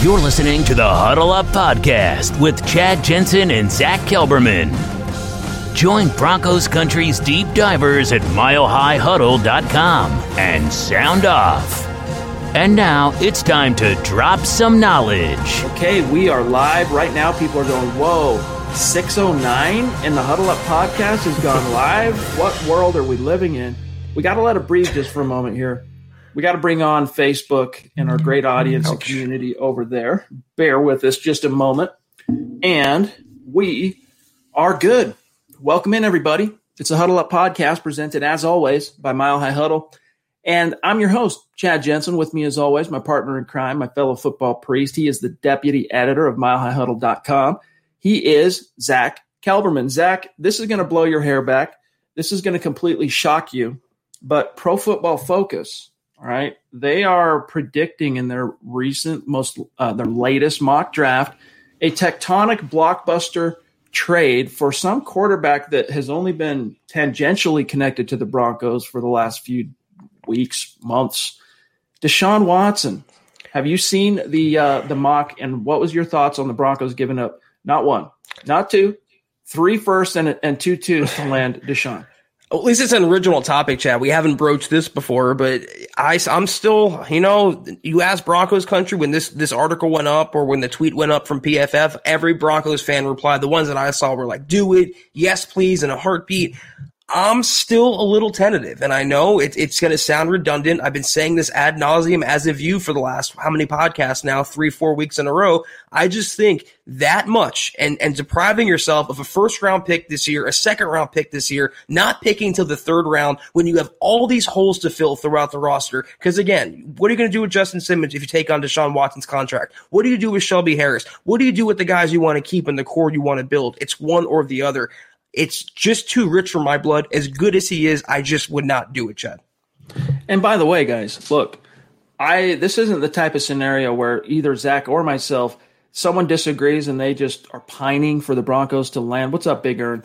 You're listening to the Huddle Up Podcast with Chad Jensen and Zach Kelberman. Join Broncos Country's deep divers at milehighhuddle.com and sound off. And now it's time to drop some knowledge. Okay, we are live right now. People are going, whoa, 609 and the Huddle Up podcast has gone live. What world are we living in? We got to let it breathe just for a moment here we got to bring on Facebook and our great mm-hmm. audience Ouch. and community over there. Bear with us just a moment. And we are good. Welcome in, everybody. It's a Huddle Up podcast presented, as always, by Mile High Huddle. And I'm your host, Chad Jensen. With me, as always, my partner in crime, my fellow football priest. He is the deputy editor of milehighhuddle.com. He is Zach Kelberman. Zach, this is going to blow your hair back. This is going to completely shock you. But Pro Football Focus all right. They are predicting in their recent, most, uh, their latest mock draft, a tectonic blockbuster trade for some quarterback that has only been tangentially connected to the Broncos for the last few weeks, months. Deshaun Watson. Have you seen the uh, the mock? And what was your thoughts on the Broncos giving up not one, not two, three firsts and and two twos to land Deshaun? At least it's an original topic, Chad. We haven't broached this before, but I, I'm still, you know, you ask Broncos country when this, this article went up or when the tweet went up from PFF, every Broncos fan replied. The ones that I saw were like, do it. Yes, please. In a heartbeat. I'm still a little tentative, and I know it, it's going to sound redundant. I've been saying this ad nauseum as of you for the last how many podcasts now, three, four weeks in a row. I just think that much and, and depriving yourself of a first round pick this year, a second round pick this year, not picking till the third round when you have all these holes to fill throughout the roster. Because again, what are you going to do with Justin Simmons if you take on Deshaun Watson's contract? What do you do with Shelby Harris? What do you do with the guys you want to keep and the core you want to build? It's one or the other. It's just too rich for my blood. As good as he is, I just would not do it, Chad. And by the way, guys, look, I this isn't the type of scenario where either Zach or myself someone disagrees and they just are pining for the Broncos to land. What's up, Big Earn?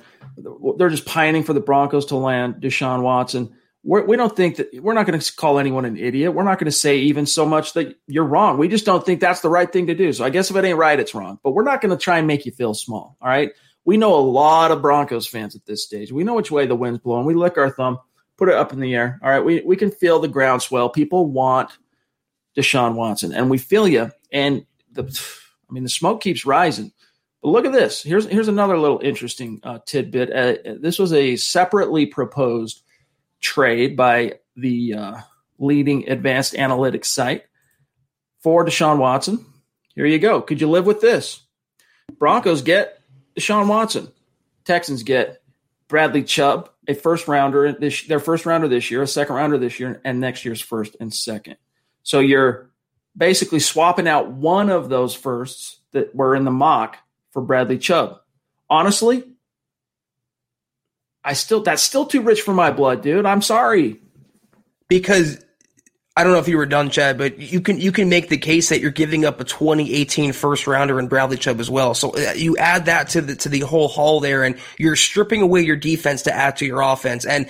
They're just pining for the Broncos to land Deshaun Watson. We're, we do not think that we're not going to call anyone an idiot. We're not going to say even so much that you're wrong. We just don't think that's the right thing to do. So I guess if it ain't right, it's wrong. But we're not going to try and make you feel small. All right we know a lot of Broncos fans at this stage. We know which way the wind's blowing. We lick our thumb, put it up in the air. All right, we, we can feel the groundswell. People want Deshaun Watson, and we feel you. And the, I mean, the smoke keeps rising. But look at this. Here's here's another little interesting uh, tidbit. Uh, this was a separately proposed trade by the uh, leading advanced analytics site for Deshaun Watson. Here you go. Could you live with this? Broncos get Deshaun Watson. Texans get Bradley Chubb, a first rounder this their first rounder this year, a second rounder this year, and next year's first and second. So you're basically swapping out one of those firsts that were in the mock for Bradley Chubb. Honestly, I still that's still too rich for my blood, dude. I'm sorry. Because I don't know if you were done, Chad, but you can you can make the case that you're giving up a 2018 first rounder in Bradley Chubb as well. So uh, you add that to the to the whole haul there, and you're stripping away your defense to add to your offense. And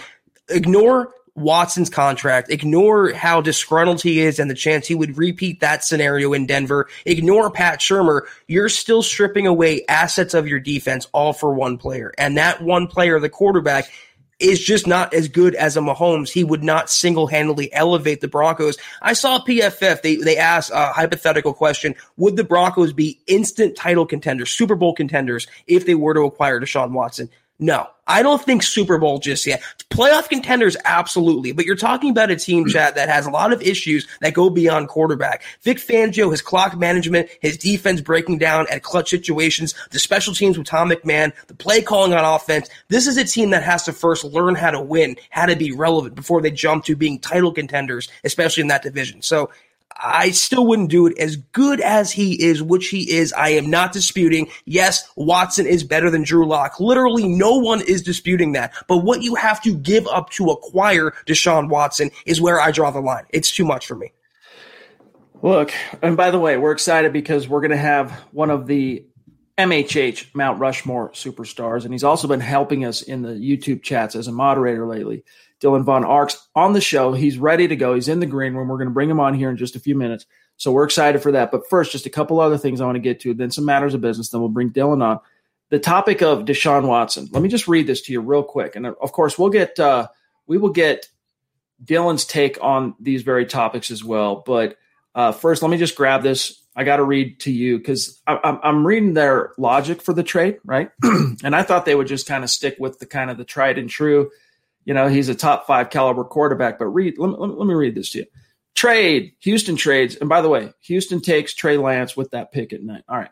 ignore Watson's contract. Ignore how disgruntled he is and the chance he would repeat that scenario in Denver. Ignore Pat Shurmur. You're still stripping away assets of your defense all for one player, and that one player, the quarterback is just not as good as a Mahomes. He would not single handedly elevate the Broncos. I saw PFF, they, they asked a hypothetical question Would the Broncos be instant title contenders, Super Bowl contenders, if they were to acquire Deshaun Watson? No, I don't think Super Bowl just yet. Playoff contenders, absolutely. But you're talking about a team, Chad, that has a lot of issues that go beyond quarterback. Vic Fangio, his clock management, his defense breaking down at clutch situations, the special teams with Tom McMahon, the play calling on offense. This is a team that has to first learn how to win, how to be relevant before they jump to being title contenders, especially in that division. So I still wouldn't do it as good as he is, which he is. I am not disputing. Yes, Watson is better than Drew Lock. Literally, no one is disputing that. But what you have to give up to acquire Deshaun Watson is where I draw the line. It's too much for me. Look, and by the way, we're excited because we're going to have one of the MHH Mount Rushmore superstars, and he's also been helping us in the YouTube chats as a moderator lately. Dylan Von Arx on the show. He's ready to go. He's in the green room. We're going to bring him on here in just a few minutes. So we're excited for that. But first, just a couple other things I want to get to, then some matters of business. Then we'll bring Dylan on. The topic of Deshaun Watson. Let me just read this to you real quick. And of course, we'll get uh, we will get Dylan's take on these very topics as well. But uh, first, let me just grab this. I got to read to you because I'm reading their logic for the trade, right? and I thought they would just kind of stick with the kind of the tried and true you know, he's a top five caliber quarterback. But read, let me, let me read this to you. Trade, Houston trades. And by the way, Houston takes Trey Lance with that pick at night. All right.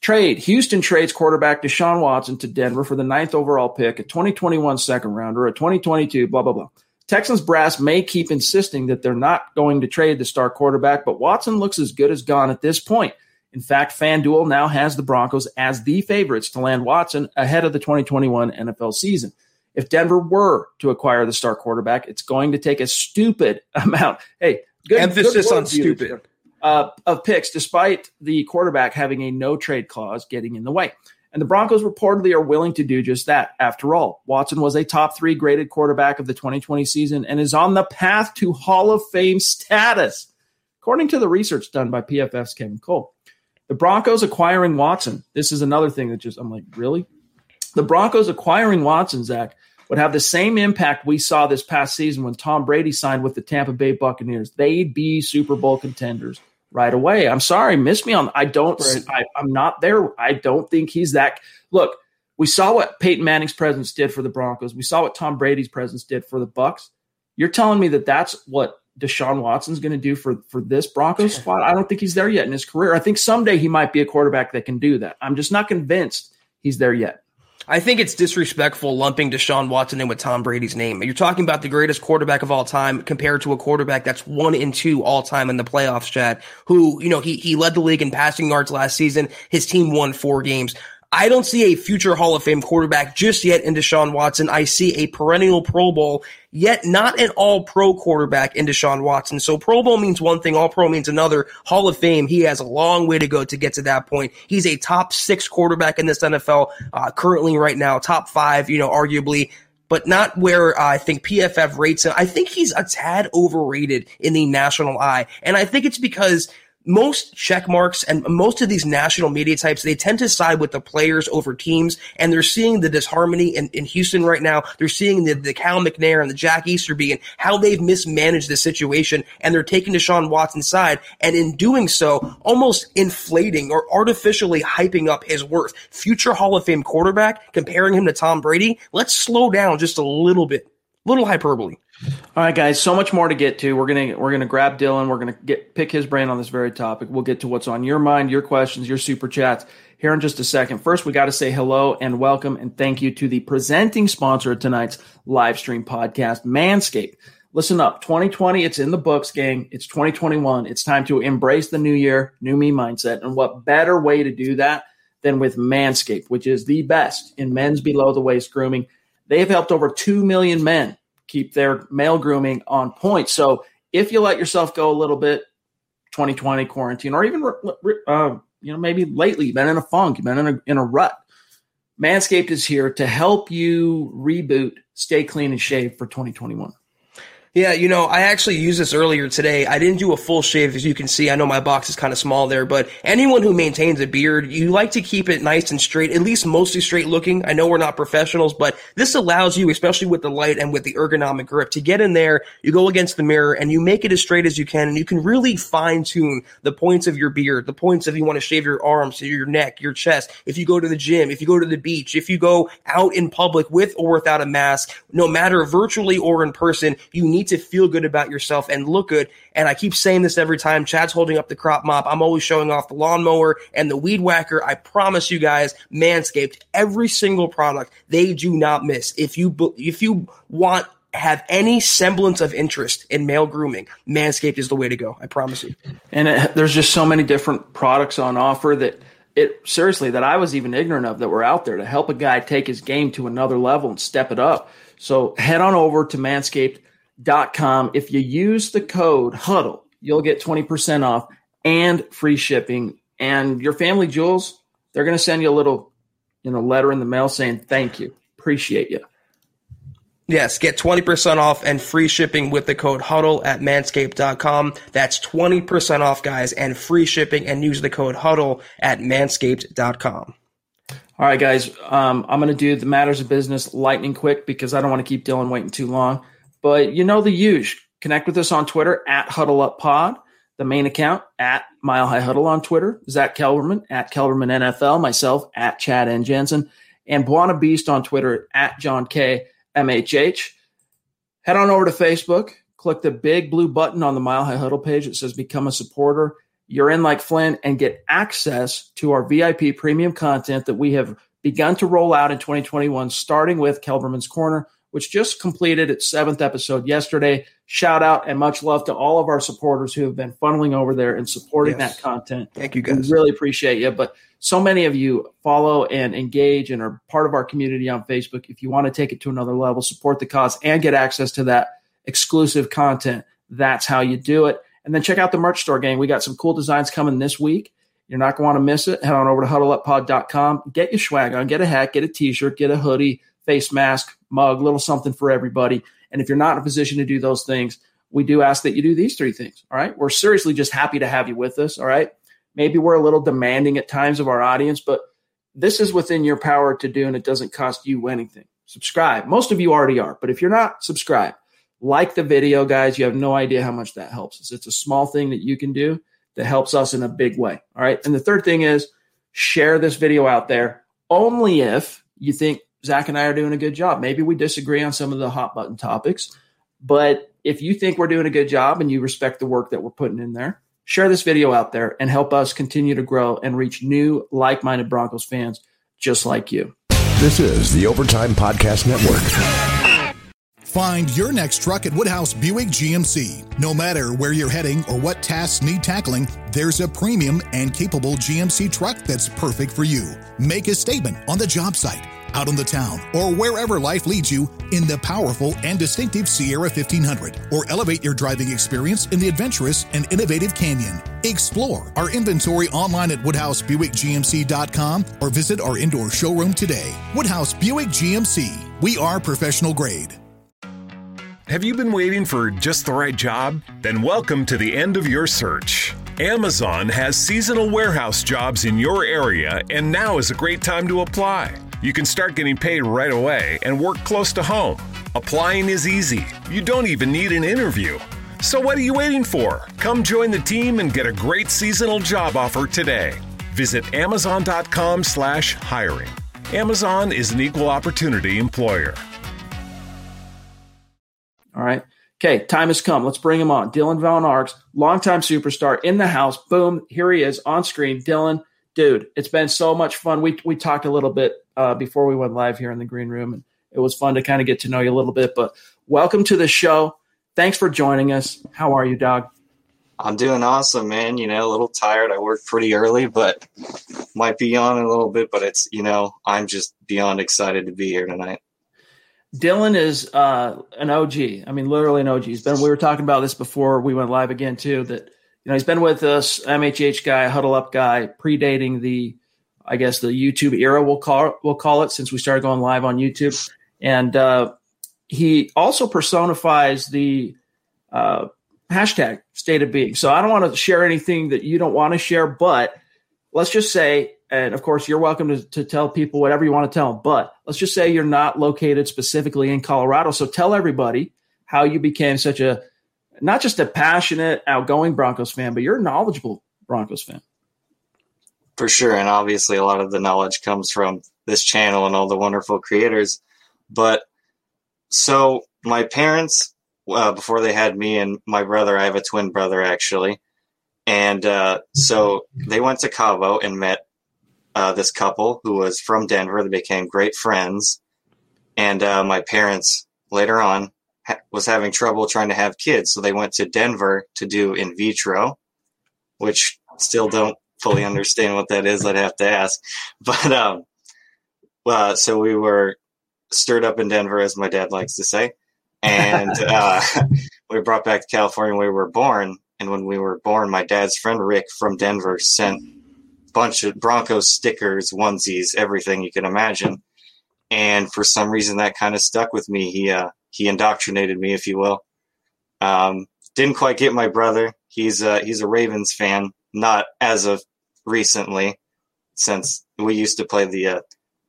Trade, Houston trades quarterback Deshaun Watson to Denver for the ninth overall pick, a 2021 second rounder, a 2022, blah, blah, blah. Texans brass may keep insisting that they're not going to trade the star quarterback, but Watson looks as good as gone at this point. In fact, FanDuel now has the Broncos as the favorites to land Watson ahead of the 2021 NFL season. If Denver were to acquire the star quarterback, it's going to take a stupid amount. Hey, good emphasis good on stupid uh, of picks, despite the quarterback having a no trade clause getting in the way. And the Broncos reportedly are willing to do just that. After all, Watson was a top three graded quarterback of the 2020 season and is on the path to Hall of Fame status, according to the research done by PFF's Kevin Cole. The Broncos acquiring Watson. This is another thing that just, I'm like, really? The Broncos acquiring Watson, Zach, would have the same impact we saw this past season when Tom Brady signed with the Tampa Bay Buccaneers. They'd be Super Bowl contenders right away. I'm sorry, miss me on. I don't. Right. I, I'm not there. I don't think he's that. Look, we saw what Peyton Manning's presence did for the Broncos. We saw what Tom Brady's presence did for the Bucks. You're telling me that that's what Deshaun Watson's going to do for for this Broncos squad? I don't think he's there yet in his career. I think someday he might be a quarterback that can do that. I'm just not convinced he's there yet. I think it's disrespectful lumping Deshaun Watson in with Tom Brady's name. You're talking about the greatest quarterback of all time compared to a quarterback that's one and two all time in the playoffs, Chad, who, you know, he, he led the league in passing yards last season. His team won four games. I don't see a future Hall of Fame quarterback just yet in Deshaun Watson. I see a perennial Pro Bowl, yet not an all pro quarterback in Deshaun Watson. So Pro Bowl means one thing, all pro means another. Hall of Fame, he has a long way to go to get to that point. He's a top six quarterback in this NFL, uh, currently right now, top five, you know, arguably but not where uh, I think PFF rates him. I think he's a tad overrated in the national eye. And I think it's because most check marks and most of these national media types, they tend to side with the players over teams. And they're seeing the disharmony in, in Houston right now. They're seeing the, the Cal McNair and the Jack Easterby and how they've mismanaged the situation. And they're taking Deshaun Watson's side. And in doing so, almost inflating or artificially hyping up his worth. Future Hall of Fame quarterback, comparing him to Tom Brady. Let's slow down just a little bit. Little hyperbole. All right, guys. So much more to get to. We're gonna we're gonna grab Dylan. We're gonna get pick his brain on this very topic. We'll get to what's on your mind, your questions, your super chats here in just a second. First, we got to say hello and welcome and thank you to the presenting sponsor of tonight's live stream podcast, Manscaped. Listen up, 2020, it's in the books, gang. It's 2021. It's time to embrace the new year, new me mindset. And what better way to do that than with Manscaped, which is the best in men's below the waist grooming. They've helped over 2 million men keep their male grooming on point. So if you let yourself go a little bit, 2020 quarantine, or even uh, you know maybe lately you've been in a funk, you've been in a in a rut. Manscaped is here to help you reboot, stay clean and shave for 2021. Yeah, you know, I actually used this earlier today. I didn't do a full shave, as you can see. I know my box is kind of small there, but anyone who maintains a beard, you like to keep it nice and straight, at least mostly straight looking. I know we're not professionals, but this allows you, especially with the light and with the ergonomic grip, to get in there, you go against the mirror, and you make it as straight as you can, and you can really fine tune the points of your beard, the points if you want to shave your arms, your neck, your chest, if you go to the gym, if you go to the beach, if you go out in public with or without a mask, no matter virtually or in person, you need to feel good about yourself and look good. And I keep saying this every time Chad's holding up the crop mop. I'm always showing off the lawnmower and the weed whacker. I promise you guys, Manscaped, every single product they do not miss. If you, if you want have any semblance of interest in male grooming, Manscaped is the way to go. I promise you. And it, there's just so many different products on offer that it seriously that I was even ignorant of that were out there to help a guy take his game to another level and step it up. So head on over to manscaped.com. If you use the code HUDDLE, you'll get 20% off and free shipping. And your family jewels, they're going to send you a little, you know, letter in the mail saying thank you. Appreciate you. Yes, get 20% off and free shipping with the code HUDDLE at manscaped.com. That's 20% off, guys, and free shipping and use the code HUDDLE at manscaped.com. All right, guys, um, I'm going to do the matters of business lightning quick because I don't want to keep Dylan waiting too long. But you know the use. Connect with us on Twitter at HuddleUpPod, the main account at Mile High Huddle on Twitter, Zach Kelberman at Kelberman NFL, myself at Chad N. Jensen, and Buona Beast on Twitter at John K. MHH. Head on over to Facebook, click the big blue button on the Mile High Huddle page. that says Become a Supporter. You're in like Flynn and get access to our VIP premium content that we have begun to roll out in 2021, starting with Kelberman's Corner, which just completed its seventh episode yesterday. Shout out and much love to all of our supporters who have been funneling over there and supporting yes. that content. Thank you guys. We really appreciate you. But so many of you follow and engage and are part of our community on Facebook. If you want to take it to another level, support the cause and get access to that exclusive content, that's how you do it. And then check out the merch store, gang. We got some cool designs coming this week. You're not going to want to miss it. Head on over to huddleuppod.com. Get your swag on. Get a hat, get a t shirt, get a hoodie, face mask, mug, little something for everybody. And if you're not in a position to do those things, we do ask that you do these three things. All right. We're seriously just happy to have you with us. All right. Maybe we're a little demanding at times of our audience, but this is within your power to do and it doesn't cost you anything. Subscribe. Most of you already are, but if you're not, subscribe. Like the video, guys. You have no idea how much that helps us. It's a small thing that you can do that helps us in a big way. All right. And the third thing is share this video out there only if you think Zach and I are doing a good job. Maybe we disagree on some of the hot button topics, but if you think we're doing a good job and you respect the work that we're putting in there, share this video out there and help us continue to grow and reach new like minded Broncos fans just like you. This is the Overtime Podcast Network. Find your next truck at Woodhouse Buick GMC. No matter where you're heading or what tasks need tackling, there's a premium and capable GMC truck that's perfect for you. Make a statement on the job site out on the town, or wherever life leads you in the powerful and distinctive Sierra 1500, or elevate your driving experience in the adventurous and innovative Canyon. Explore our inventory online at WoodhouseBuickGMC.com or visit our indoor showroom today. Woodhouse Buick GMC. We are professional grade. Have you been waiting for just the right job? Then welcome to the end of your search. Amazon has seasonal warehouse jobs in your area, and now is a great time to apply. You can start getting paid right away and work close to home. Applying is easy. You don't even need an interview. So what are you waiting for? Come join the team and get a great seasonal job offer today. Visit amazon.com/hiring. Amazon is an equal opportunity employer. All right. Okay, time has come. Let's bring him on. Dylan Von Arx, longtime superstar in the house. Boom, here he is on screen. Dylan, dude, it's been so much fun. We we talked a little bit uh, before we went live here in the green room, and it was fun to kind of get to know you a little bit. But welcome to the show. Thanks for joining us. How are you, dog? I'm doing awesome, man. You know, a little tired. I work pretty early, but might be on a little bit. But it's you know, I'm just beyond excited to be here tonight. Dylan is uh, an OG. I mean, literally an OG. He's been. We were talking about this before we went live again too. That you know he's been with us, MHH guy, huddle up guy, predating the I guess the YouTube era we'll call we'll call it since we started going live on YouTube. And uh, he also personifies the uh, hashtag state of being. So I don't want to share anything that you don't want to share, but let's just say, and of course, you're welcome to, to tell people whatever you want to tell them, but let's just say you're not located specifically in Colorado. So tell everybody how you became such a not just a passionate, outgoing Broncos fan, but you're a knowledgeable Broncos fan. For sure. And obviously, a lot of the knowledge comes from this channel and all the wonderful creators. But so, my parents, uh, before they had me and my brother, I have a twin brother actually. And uh, so they went to Cabo and met uh, this couple who was from Denver. They became great friends. And uh, my parents later on ha- was having trouble trying to have kids. So they went to Denver to do in vitro, which still don't fully understand what that is. I'd have to ask. But um, uh, so we were stirred up in Denver, as my dad likes to say. And uh, we were brought back to California where we were born. And when we were born, my dad's friend Rick from Denver sent a bunch of Broncos stickers, onesies, everything you can imagine. And for some reason, that kind of stuck with me. He uh, he indoctrinated me, if you will. Um, didn't quite get my brother. He's uh, he's a Ravens fan, not as of recently, since we used to play the uh,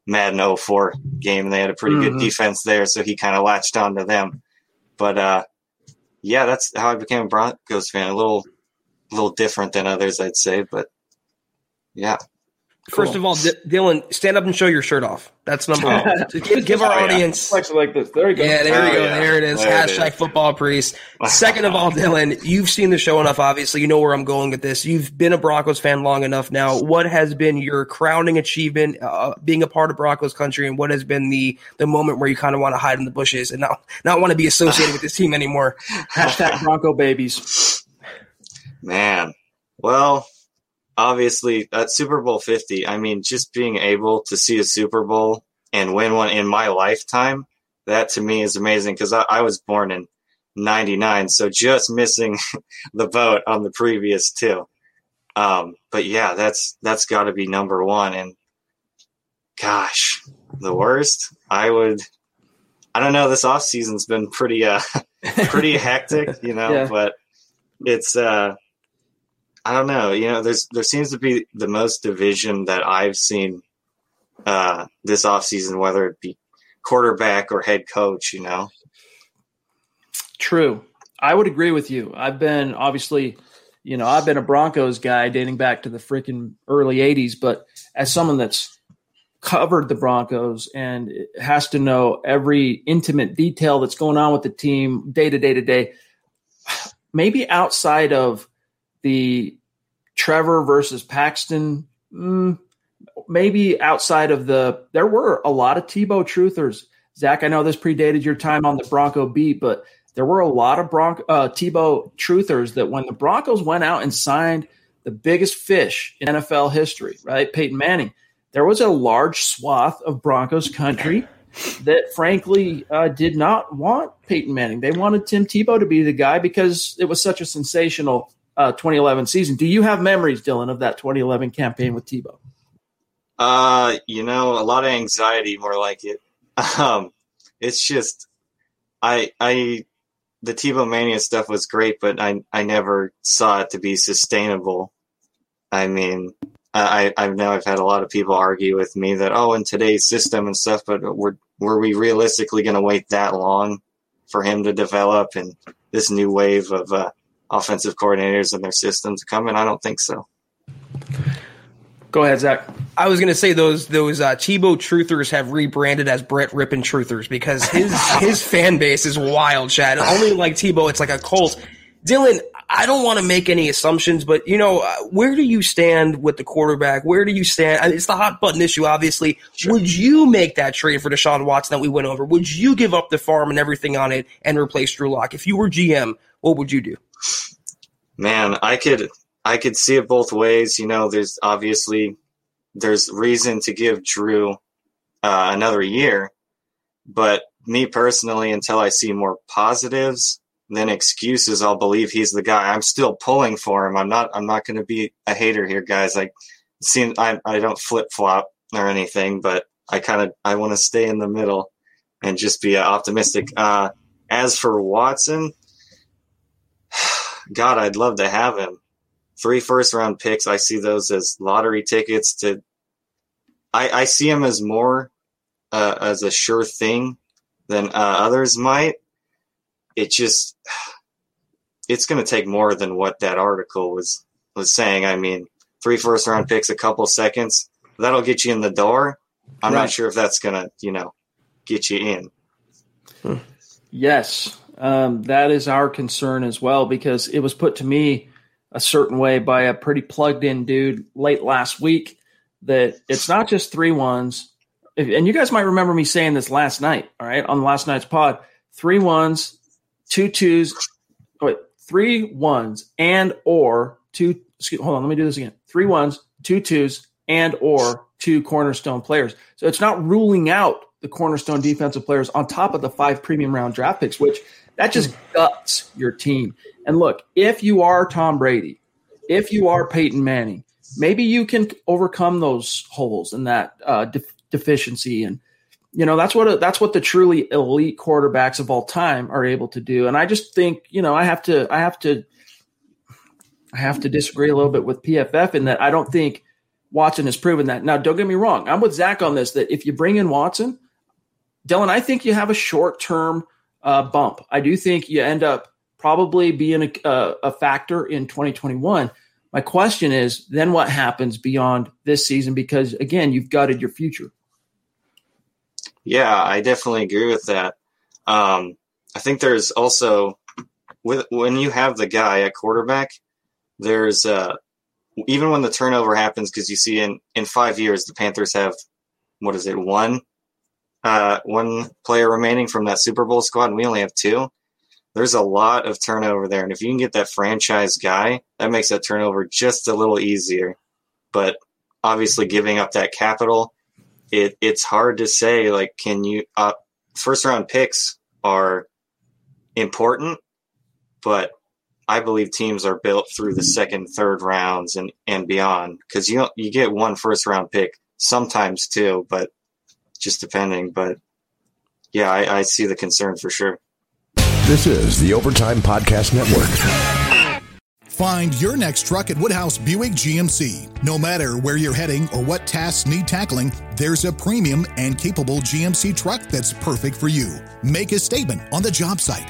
Madden 04 game. And they had a pretty Mhm. good defense there, so he kind of latched on to them. But uh, yeah, that's how I became a Broncos fan. A little, little different than others, I'd say, but yeah. First Cool. of all, D- Dylan, stand up and show your shirt off. That's number one. To give, give our Oh, yeah. audience. Flex like this. There you go. Yeah, there Oh, we go. yeah. There it is. There Hashtag is. football priest. Second of all, Dylan, you've seen the show enough. Obviously, you know where I'm going with this. You've been a Broncos fan long enough now. What has been your crowning achievement uh, being a part of Broncos country, and what has been the the moment where you kind of want to hide in the bushes and not not want to be associated with this team anymore? Hashtag Bronco babies. Man, well, obviously at Super Bowl 50, I mean, just being able to see a Super Bowl and win one in my lifetime, that to me is amazing because I, I was born in 99, so just missing the boat on the previous two. Um, but yeah, that's that's got to be number one. And gosh, the worst, I would. I don't know. This off season's been pretty uh pretty hectic, you know. Yeah. But it's uh I don't know. You know, there's there seems to be the most division that I've seen uh, this offseason, whether it be quarterback or head coach. You know, True. I would agree with you. I've been obviously, you know, I've been a Broncos guy dating back to the freaking early 80s, but as someone that's covered the Broncos and has to know every intimate detail that's going on with the team day to day to day, maybe outside of the Trevor versus Paxton, mm, maybe outside of the, there were a lot of Tebow truthers. Zach, I know this predated your time on the Bronco beat, but there were a lot of Bronco uh, Tebow truthers that when the Broncos went out and signed the biggest fish in NFL history, right, Peyton Manning, there was a large swath of Broncos country that frankly uh, did not want Peyton Manning. They wanted Tim Tebow to be the guy because it was such a sensational uh, 2011 season. Do you have memories, Dylan, of that 2011 campaign with Tebow? uh, you know, a lot of anxiety, more like it. Um, it's just, I, I, the Tebow mania stuff was great, but I, I never saw it to be sustainable. I mean, I, I know I've had a lot of people argue with me that, oh, in today's system and stuff, but were, were we realistically going to wait that long for him to develop and this new wave of uh, offensive coordinators and their systems coming? I don't think so. Go ahead, Zach. I was gonna say those those uh, Tebow truthers have rebranded as Brett Rypien truthers because his his fan base is wild, Chad. Only like Tebow, it's like a cult. Dylan, I don't want to make any assumptions, but you know, uh, where do you stand with the quarterback? Where do you stand? I mean, it's the hot button issue, obviously. Would you make that trade for Deshaun Watson that we went over? Would you give up the farm and everything on it and replace Drew Lock? If you were GM, what would you do? Man, I could I could see it both ways. You know, there's obviously there's reason to give Drew uh, another year, but me personally, until I see more positives than excuses, I'll believe he's the guy. I'm still pulling for him. I'm not. I'm not going to be a hater here, guys. I seem I I don't flip flop or anything, but I kind of I want to stay in the middle and just be optimistic. Uh, as for Watson, God, I'd love to have him. Three first round picks, I see those as lottery tickets to. I, I see him as more uh, as a sure thing than uh, others might. It just, it's going to take more than what that article was was saying. I mean, three first round picks, a couple seconds, that'll get you in the door. I'm right. not sure if that's going to, you know, get you in. Hmm. Yes, um, that is our concern as well because it was put to me a certain way by a pretty plugged in dude late last week that it's not just three ones. And you guys might remember me saying this last night, all right, on last night's pod three ones, two twos, wait, three ones and or two. Excuse, hold on, let me do this again. Three ones, two twos, and or two cornerstone players. So it's not ruling out the cornerstone defensive players on top of the five premium round draft picks, which that just guts your team. And look, if you are Tom Brady, if you are Peyton Manning, maybe you can overcome those holes and that uh, de- deficiency. And you know that's what that's what the truly elite quarterbacks of all time are able to do. And I just think you know I have to I have to I have to disagree a little bit with PFF in that I don't think Watson has proven that. Now, don't get me wrong. I'm with Zach on this that if you bring in Watson, Dylan, I think you have a short term uh, bump. I do think you end up probably being a, a, a factor in 2021. My question is then what happens beyond this season? Because again, you've gutted your future. Yeah, I definitely agree with that. Um, I think there's also with when you have the guy at quarterback, there's uh, even when the turnover happens because you see in in five years the Panthers have what is it one uh, one player remaining from that Super Bowl squad, and we only have two. There's a lot of turnover there, and if you can get that franchise guy, that makes that turnover just a little easier. But obviously, giving up that capital, it it's hard to say. Like, can you? Uh, first round picks are important, but I believe teams are built through the second, third rounds and and beyond because you you get one first round pick sometimes too, but just depending. But yeah, I, I see the concern for sure. This is the Overtime Podcast Network. Find your next truck at Woodhouse Buick GMC. No matter where you're heading or what tasks need tackling, there's a premium and capable GMC truck that's perfect for you. Make a statement on the job site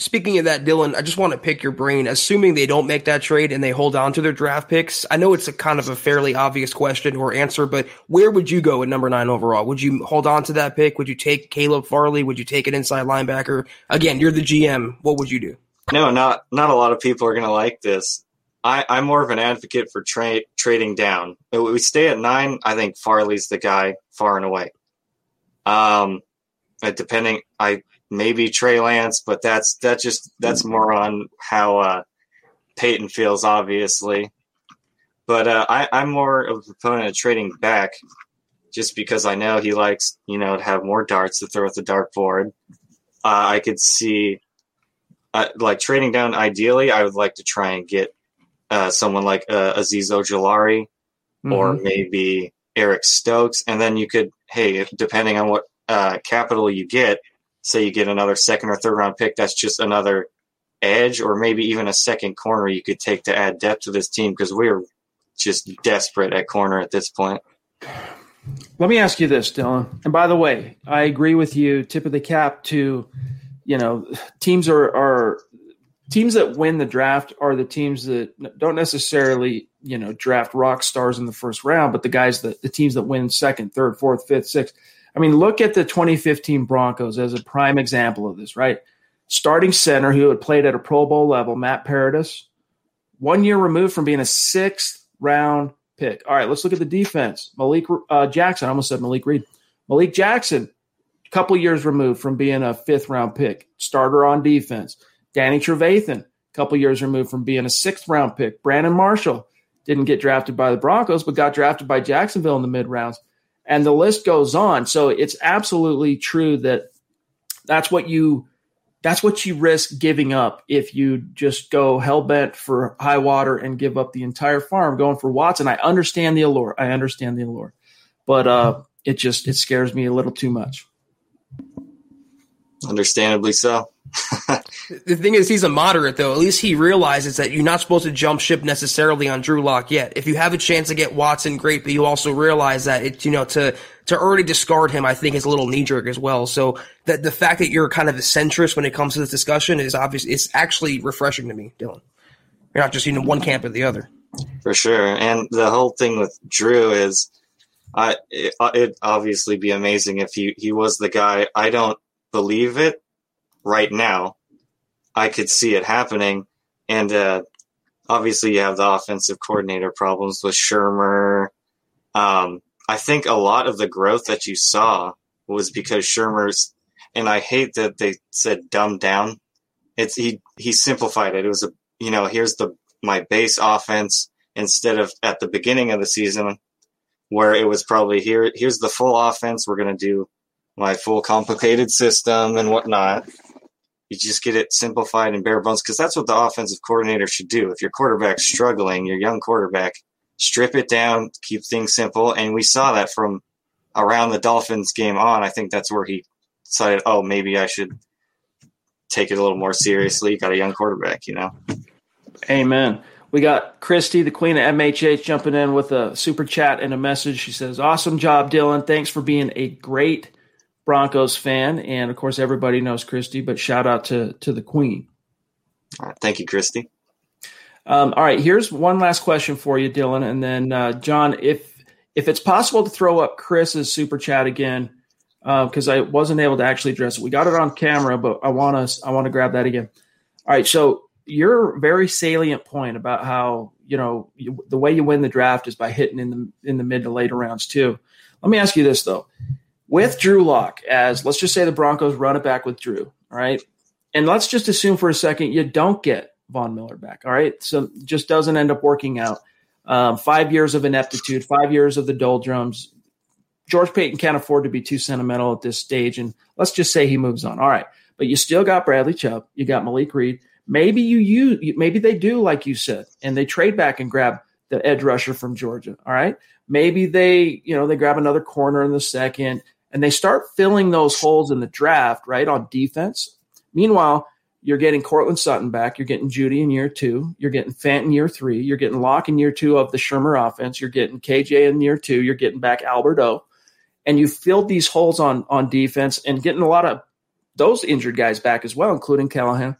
Speaking of that, Dylan, I just want to pick your brain. Assuming they don't make that trade and they hold on to their draft picks, I know it's a kind of a fairly obvious question or answer, but where would you go at number nine overall? Would you hold on to that pick? Would you take Caleb Farley? Would you take an inside linebacker? Again, you're the GM. What would you do? No, not not a lot of people are going to like this. I, I'm more of an advocate for tra- trading down. We stay at nine. I think Farley's the guy far and away. Um, depending, I maybe Trey Lance, but that's that's just that's more on how uh, Peyton feels, obviously. But uh, I, I'm more of a proponent of trading back, just because I know he likes you know to have more darts to throw at the dartboard. Uh, I could see uh, like trading down. Ideally, I would like to try and get uh, someone like uh, Azeez Ojulari mm-hmm. or maybe Eric Stokes, and then you could hey, depending on what uh, capital you get, say you get another second or third round pick, that's just another edge or maybe even a second corner you could take to add depth to this team because we're just desperate at corner at this point. Let me ask you this, Dylan. And by the way, I agree with you. Tip of the cap to, you know, teams are are teams that win the draft are the teams that don't necessarily, you know, draft rock stars in the first round, but the guys that the teams that win second, third, fourth, fifth, sixth. I mean, look at the 2015 Broncos as a prime example of this, right? Starting center who had played at a Pro Bowl level, Matt Paradis, one year removed from being a sixth round pick. All right, let's look at the defense. Malik uh, Jackson, I almost said Malik Reed. Malik Jackson, a couple years removed from being a fifth round pick, starter on defense. Danny Trevathan, a couple years removed from being a sixth round pick. Brandon Marshall didn't get drafted by the Broncos, but got drafted by Jacksonville in the mid rounds. And the list goes on. So it's absolutely true that that's what you that's what you risk giving up if you just go hell bent for high water and give up the entire farm going for Watson. I understand the allure. I understand the allure, but uh, it just it scares me a little too much. Understandably so. the thing is, he's a moderate, though. At least he realizes that you're not supposed to jump ship necessarily on Drew Lock yet. If you have a chance to get Watson, great, but you also realize that it's, you know, to, to already discard him, I think is a little knee jerk as well. So that the fact that you're kind of a centrist when it comes to this discussion is obvious. It's actually refreshing to me, Dylan. You're not just in one camp or the other. For sure. And the whole thing with Drew is, it, it'd obviously be amazing if he, he was the guy. I don't believe it right now. I could see it happening. And uh, obviously, you have the offensive coordinator problems with Shurmur. Um, I think a lot of the growth that you saw was because Shurmur's, and I hate that they said dumbed down. It's he he simplified it. It was a you know here's the my base offense instead of at the beginning of the season where it was probably here here's the full offense. We're gonna do my full complicated system and whatnot. You just get it simplified and bare bones because that's what the offensive coordinator should do. If your quarterback's struggling, your young quarterback, strip it down, keep things simple. And we saw that from around the Dolphins game on. I think that's where he decided, oh, maybe I should take it a little more seriously. Got a young quarterback, you know. Amen. We got Christy, the queen of MHH, jumping in with a super chat and a message. She says, Awesome job, Dylan. Thanks for being a great Broncos fan, and of course, everybody knows Christy. But shout out to to the Queen. thank you, Christy. Um, all right, here's one last question for you, Dylan, and then uh, John, if if it's possible to throw up Chris's super chat again, because uh, I wasn't able to actually address it. We got it on camera, but I want us. I want to grab that again. All right, so your very salient point about how you know you, the way you win the draft is by hitting in the in the mid to later rounds too. Let me ask you this though: with Drew Lock, as let's just say the Broncos run it back with Drew, all right? And let's just assume for a second you don't get Von Miller back, all right? So just doesn't end up working out. Um, five years of ineptitude, five years of the doldrums. George Paton can't afford to be too sentimental at this stage, and let's just say he moves on. All right, but you still got Bradley Chubb, you got Malik Reed. Maybe you use, maybe they do like you said, and they trade back and grab the edge rusher from Georgia. All right, maybe they, you know, they grab another corner in the second and they start filling those holes in the draft, right, on defense. Meanwhile, you're getting Courtland Sutton back. You're getting Jeudy in year two. You're getting Fant in year three. You're getting Lock in year two of the Shurmur offense. You're getting KJ in year two. You're getting back Albert O. And you filled these holes on on defense and getting a lot of those injured guys back as well, including Callahan.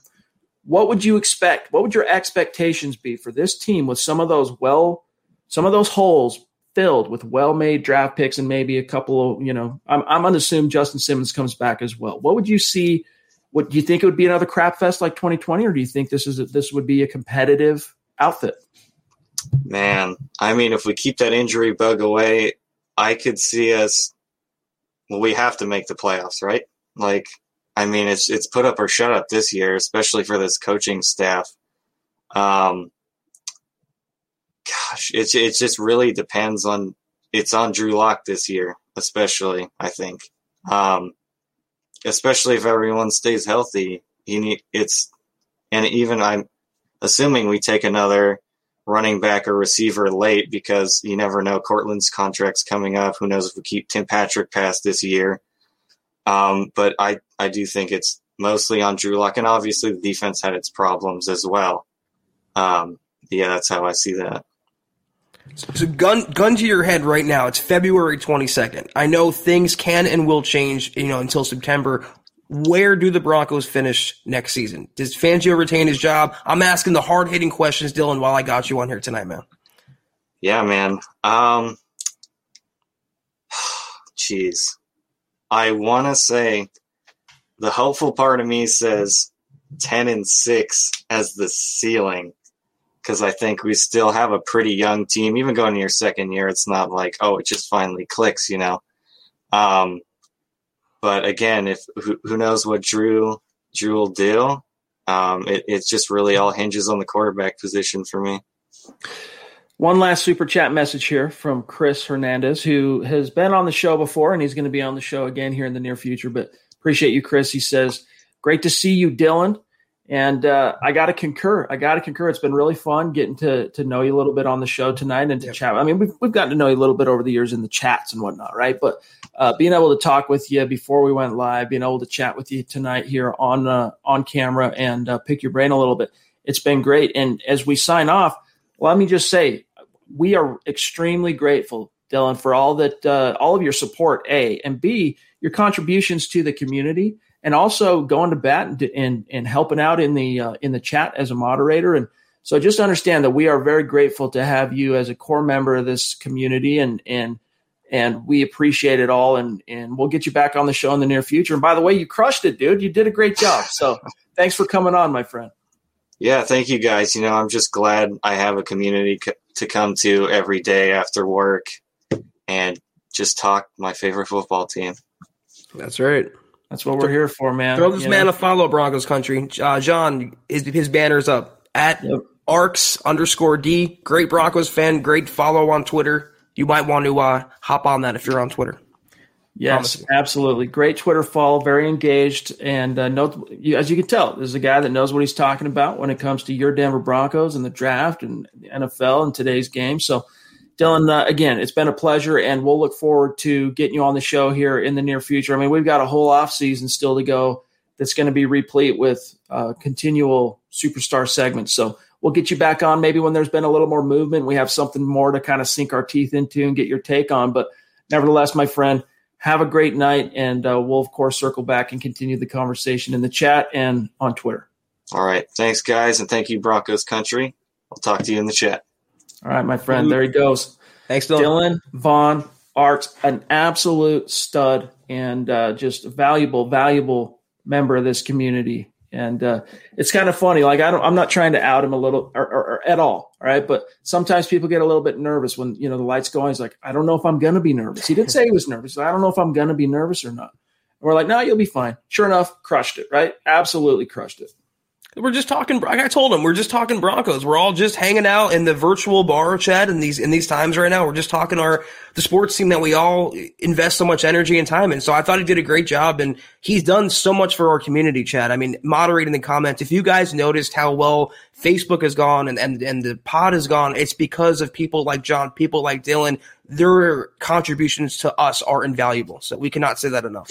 What would you expect? What would your expectations be for this team with some of those well, some of those holes filled with well-made draft picks and maybe a couple of, you know, I'm, I'm going to assume Justin Simmons comes back as well. What would you see? What do you think it would be another crap fest like 2020, or do you think this is a, this would be a competitive outfit? Man, I mean, if we keep that injury bug away, I could see us. Well, we have to make the playoffs, right? Like, I mean, it's it's put up or shut up this year, especially for this coaching staff. Um, gosh, it's it just really depends on it's on Drew Lock this year, especially I think, um, especially if everyone stays healthy. You need it's and even I'm assuming we take another running back or receiver late because you never know. Courtland's contract's coming up. Who knows if we keep Tim Patrick past this year? Um, but I I do think it's mostly on Drew Lock, and obviously the defense had its problems as well. Um, yeah, that's how I see that. So gun gun to your head right now. It's February 22nd. I know things can and will change, you know, until September. Where do the Broncos finish next season? Does Fangio retain his job? I'm asking the hard hitting questions, Dylan, while I got you on here tonight, man. Yeah, man. Um, jeez. I want to say the hopeful part of me says 10 and 6 as the ceiling because I think we still have a pretty young team. Even going to your second year, it's not like, oh, it just finally clicks, you know. Um, but again, if who, who knows what Drew Drew will do? Um, it, it just really all hinges on the quarterback position for me. One last super chat message here from Chris Hernandez, who has been on the show before and he's going to be on the show again here in the near future. But appreciate you, Chris. He says, Great to see you, Dylan. And uh, I got to concur. I got to concur. It's been really fun getting to to know you a little bit on the show tonight and to yep. chat. I mean, we've, we've gotten to know you a little bit over the years in the chats and whatnot, right? But uh, being able to talk with you before we went live, being able to chat with you tonight here on uh, on camera and uh, pick your brain a little bit, it's been great. And as we sign off, let me just say we are extremely grateful, Dylan, for all that uh, all of your support. A and B, your contributions to the community and also going to bat and and, and helping out in the uh, in the chat as a moderator. And so just understand that we are very grateful to have you as a core member of this community, and and and we appreciate it all. And and we'll get you back on the show in the near future. And by the way, you crushed it, dude. You did a great job. So thanks for coming on, my friend. Yeah, thank you guys. You know, I'm just glad I have a community to come to every day after work and just talk my favorite football team. That's right. That's what we're here for, man. Throw this you man know? a follow, Broncos country. Uh, John, his, his banner's up at yep. arcs underscore D. Great Broncos fan. Great follow on Twitter. You might want to uh, hop on that if you're on Twitter. Yes, absolutely. Great Twitter follow, very engaged, and uh, as you can tell, this is a guy that knows what he's talking about when it comes to your Denver Broncos and the draft and the NFL and today's game. So Dylan, uh, again, it's been a pleasure, and we'll look forward to getting you on the show here in the near future. I mean, we've got a whole off season still to go that's going to be replete with uh, continual superstar segments. So we'll get you back on maybe when there's been a little more movement. We have something more to kind of sink our teeth into and get your take on. But nevertheless, my friend, have a great night, and uh, we'll of course circle back and continue the conversation in the chat and on Twitter. All right, thanks, guys, and thank you, Broncos country. I'll talk to you in the chat. All right, my friend. There he goes. Thanks, Dylan. Dylan Von Art, an absolute stud and uh, just a valuable, valuable member of this community. And uh, it's kind of funny. Like I don't, I'm not trying to out him a little or, or, or, at all. All right, but sometimes people get a little bit nervous when you know the lights go on. He's like, I don't know if I'm gonna be nervous. He didn't say he was nervous. I don't know if I'm gonna be nervous or not. And we're like, no, you'll be fine. Sure enough, crushed it. Right? Absolutely crushed it. We're just talking. Like I told him, we're just talking Broncos. We're all just hanging out in the virtual bar chat in these in these times right now. We're just talking our the sports team that we all invest so much energy and time in. So I thought he did a great job, and he's done so much for our community chat. I mean, moderating the comments. If you guys noticed how well Facebook has gone and and and the pod has gone, it's because of people like John, people like Dylan. Their contributions to us are invaluable. So we cannot say that enough.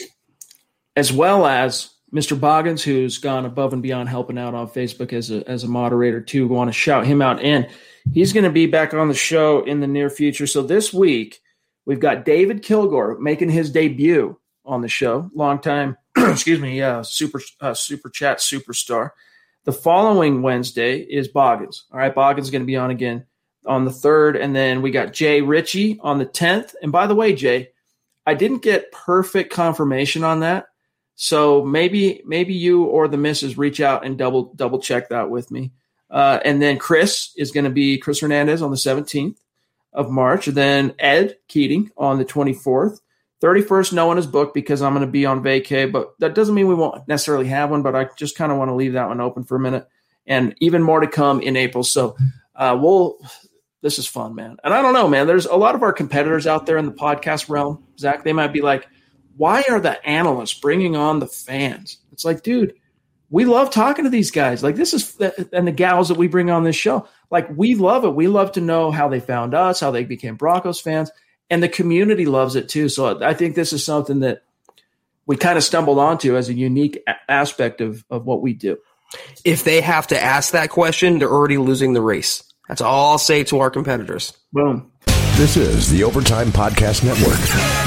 As well as Mr. Boggins, who's gone above and beyond helping out on Facebook as a, as a moderator too. We want to shout him out. And he's going to be back on the show in the near future. So this week, we've got David Kilgore making his debut on the show. Long time, excuse me, uh, super, uh, super chat superstar. The following Wednesday is Boggins. All right, Boggins is going to be on again on the third. And then we got Jay Ritchie on the 10th. And by the way, Jay, I didn't get perfect confirmation on that so maybe maybe you or the missus reach out and double double check that with me. Uh, and then Chris is going to be Chris Hernandez on the 17th of March. Then Ed Keating on the 24th. 31st, no one is booked because I'm going to be on vacay, but that doesn't mean we won't necessarily have one. But I just kind of want to leave that one open for a minute, and even more to come in April. So uh, we'll. This is fun, man. And I don't know, man. There's a lot of our competitors out there in the podcast realm. Zach, they might be like, why are the analysts bringing on the fans? It's like, dude, we love talking to these guys. Like this is and the gals that we bring on this show. Like we love it. We love to know how they found us, how they became Broncos fans, and the community loves it too. So I think this is something that we kind of stumbled onto as a unique aspect of of what we do. If they have to ask that question, they're already losing the race. That's all I'll say to our competitors. Boom. This is the Overtime Podcast Network.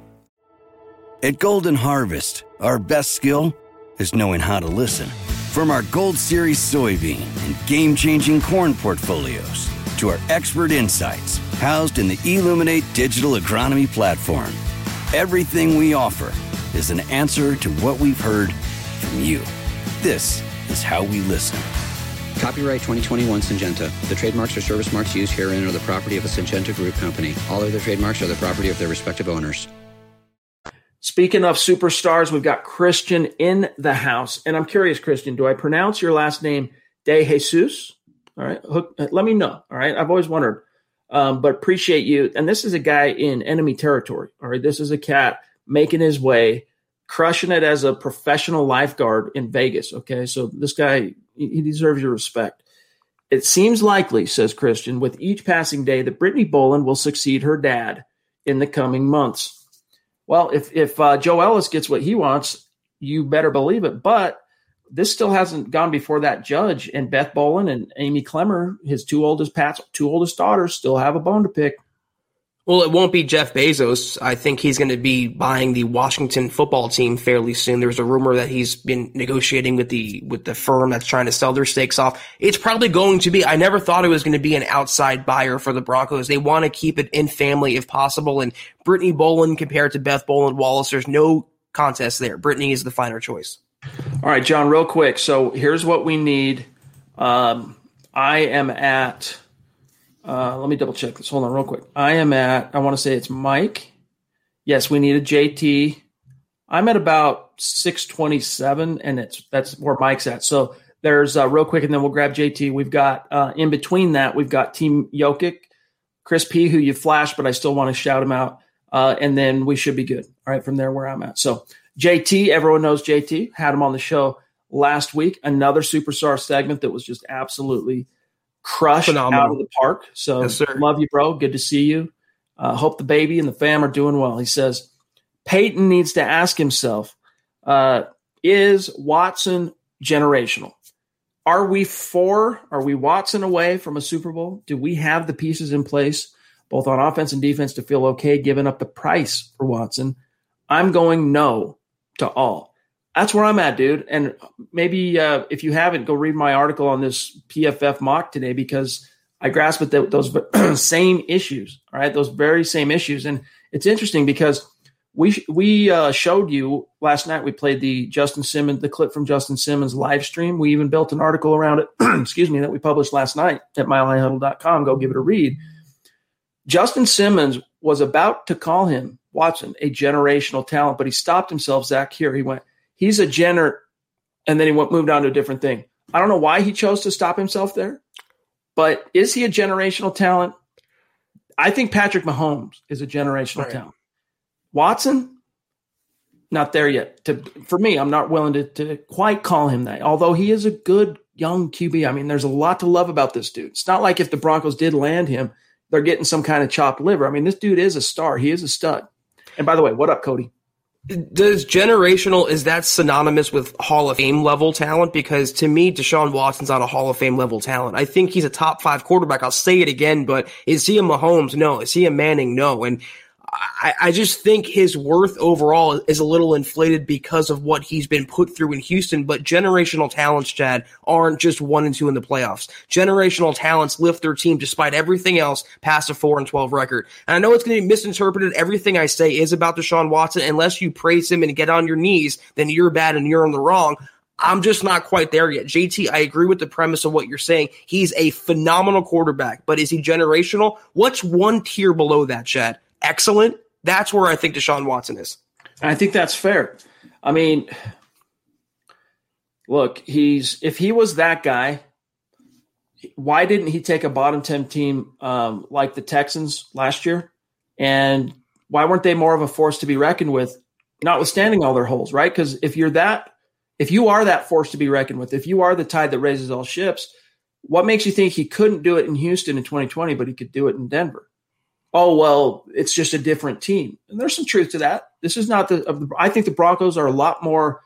At Golden Harvest, our best skill is knowing how to listen. From our Gold Series soybean and game changing corn portfolios to our expert insights housed in the Illuminate digital agronomy platform, everything we offer is an answer to what we've heard from you. This is how we listen. Copyright 2021 Syngenta. The trademarks or service marks used herein are the property of a Syngenta Group company. All other trademarks are the property of their respective owners. Speaking of superstars, we've got Christian in the house. And I'm curious, Christian, do I pronounce your last name De Jesus? All right. Let me know. All right. I've always wondered, um, but appreciate you. And this is a guy in enemy territory. All right. This is a cat making his way, crushing it as a professional lifeguard in Vegas. Okay. So this guy, he deserves your respect. It seems likely, says Christian, with each passing day that Brittany Bowlen will succeed her dad in the coming months. Well, if if uh, Joe Ellis gets what he wants, you better believe it. But this still hasn't gone before that judge. And Beth Bowlen and Amie Klemmer, his two oldest Pat's two oldest daughters, still have a bone to pick. Well, it won't be Jeff Bezos. I think he's going to be buying the Washington football team fairly soon. There's a rumor that he's been negotiating with the with the firm that's trying to sell their stakes off. It's probably going to be. I never thought it was going to be an outside buyer for the Broncos. They want to keep it in family if possible. And Brittany Bowlen compared to Beth Bowlen Wallace, there's no contest there. Brittany is the finer choice. All right, John, real quick. So here's what we need. Um, I am at uh, let me double check this. Hold on, real quick. I am at. I want to say it's Mike. Yes, we need a JT. I'm at about 627, and it's that's where Mike's at. So there's uh, real quick, and then we'll grab JT. We've got uh, in between that, we've got Team Jokic, Chris P, who you flashed, but I still want to shout him out. Uh, and then we should be good. All right, from there where I'm at. So JT, everyone knows JT. Had him on the show last week. Another superstar segment that was just absolutely crushed Phenomenal. out of the park. So yes, love you, bro. Good to see you. Uh, hope the baby and the fam are doing well. He says Paton needs to ask himself: uh, Is Watson generational? Are we four? Are we Watson away from a Super Bowl? Do we have the pieces in place, both on offense and defense, to feel okay giving up the price for Watson? I'm going no to all that's where I'm at, dude. And maybe uh, if you haven't, go read my article on this PFF mock today because I grasp at those same issues. All right, those very same issues, and it's interesting because we we uh, showed you last night. We played the Justin Simmons, the clip from Justin Simmons live stream. We even built an article around it. excuse me, that we published last night at milehighhuddle.com. Go give it a read. Justin Simmons was about to call him Watson a generational talent, but he stopped himself. Zach here, he went He's a Jenner, and then he went moved on to a different thing. I don't know why he chose to stop himself there, but is he a generational talent? I think Patrick Mahomes is a generational oh, right. talent. Watson, not there yet. To for me, I'm not willing to, to quite call him that. Although he is a good young QB. I mean, there's a lot to love about this dude. It's not like if the Broncos did land him, they're getting some kind of chopped liver. I mean, this dude is a star. He is a stud. And by the way, what up, Cody? Does generational is that synonymous with Hall of Fame level talent? Because to me, Deshaun Watson's not a Hall of Fame level talent. I think he's a top five quarterback. I'll say it again, but is he a Mahomes? No. Is he a Manning? No. And I, I, just think his worth overall is a little inflated because of what he's been put through in Houston. But generational talents, Chad, aren't just one and two in the playoffs. Generational talents lift their team despite everything else past a four and twelve record. And I know it's going to be misinterpreted. Everything I say is about Deshaun Watson. Unless you praise him and get on your knees, then you're bad and you're on the wrong. I'm just not quite there yet. JT, I agree with the premise of what you're saying. He's a phenomenal quarterback, but is he generational? What's one tier below that, Chad? Excellent, that's where I think Deshaun Watson is. I think that's fair. I mean, look, he's if he was that guy, why didn't he take a bottom 10 team um, like the Texans last year? And why weren't they more of a force to be reckoned with, notwithstanding all their holes, right? Because if you're that, if you are that force to be reckoned with, if you are the tide that raises all ships, what makes you think he couldn't do it in Houston in 2020, but he could do it in Denver? Oh well, it's just a different team, and there's some truth to that. This is not the. I think the Broncos are a lot more.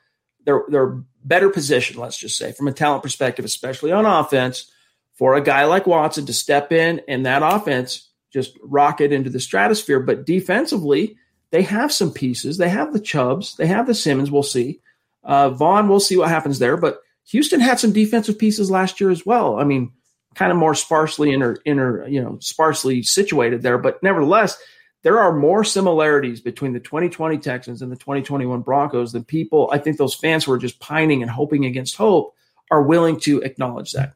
They're they're better positioned, let's just say, from a talent perspective, especially on offense, for a guy like Watson to step in and that offense just rocket into the stratosphere. But defensively, they have some pieces. They have the Chubbs, they have the Simmons. We'll see. Uh, Von, we'll see what happens there. But Houston had some defensive pieces last year as well. I mean, kind of more sparsely inter, inter you know, sparsely situated there, but nevertheless, there are more similarities between the 2020 Texans and the 2021 Broncos than people. I think those fans who are just pining and hoping against hope are willing to acknowledge that.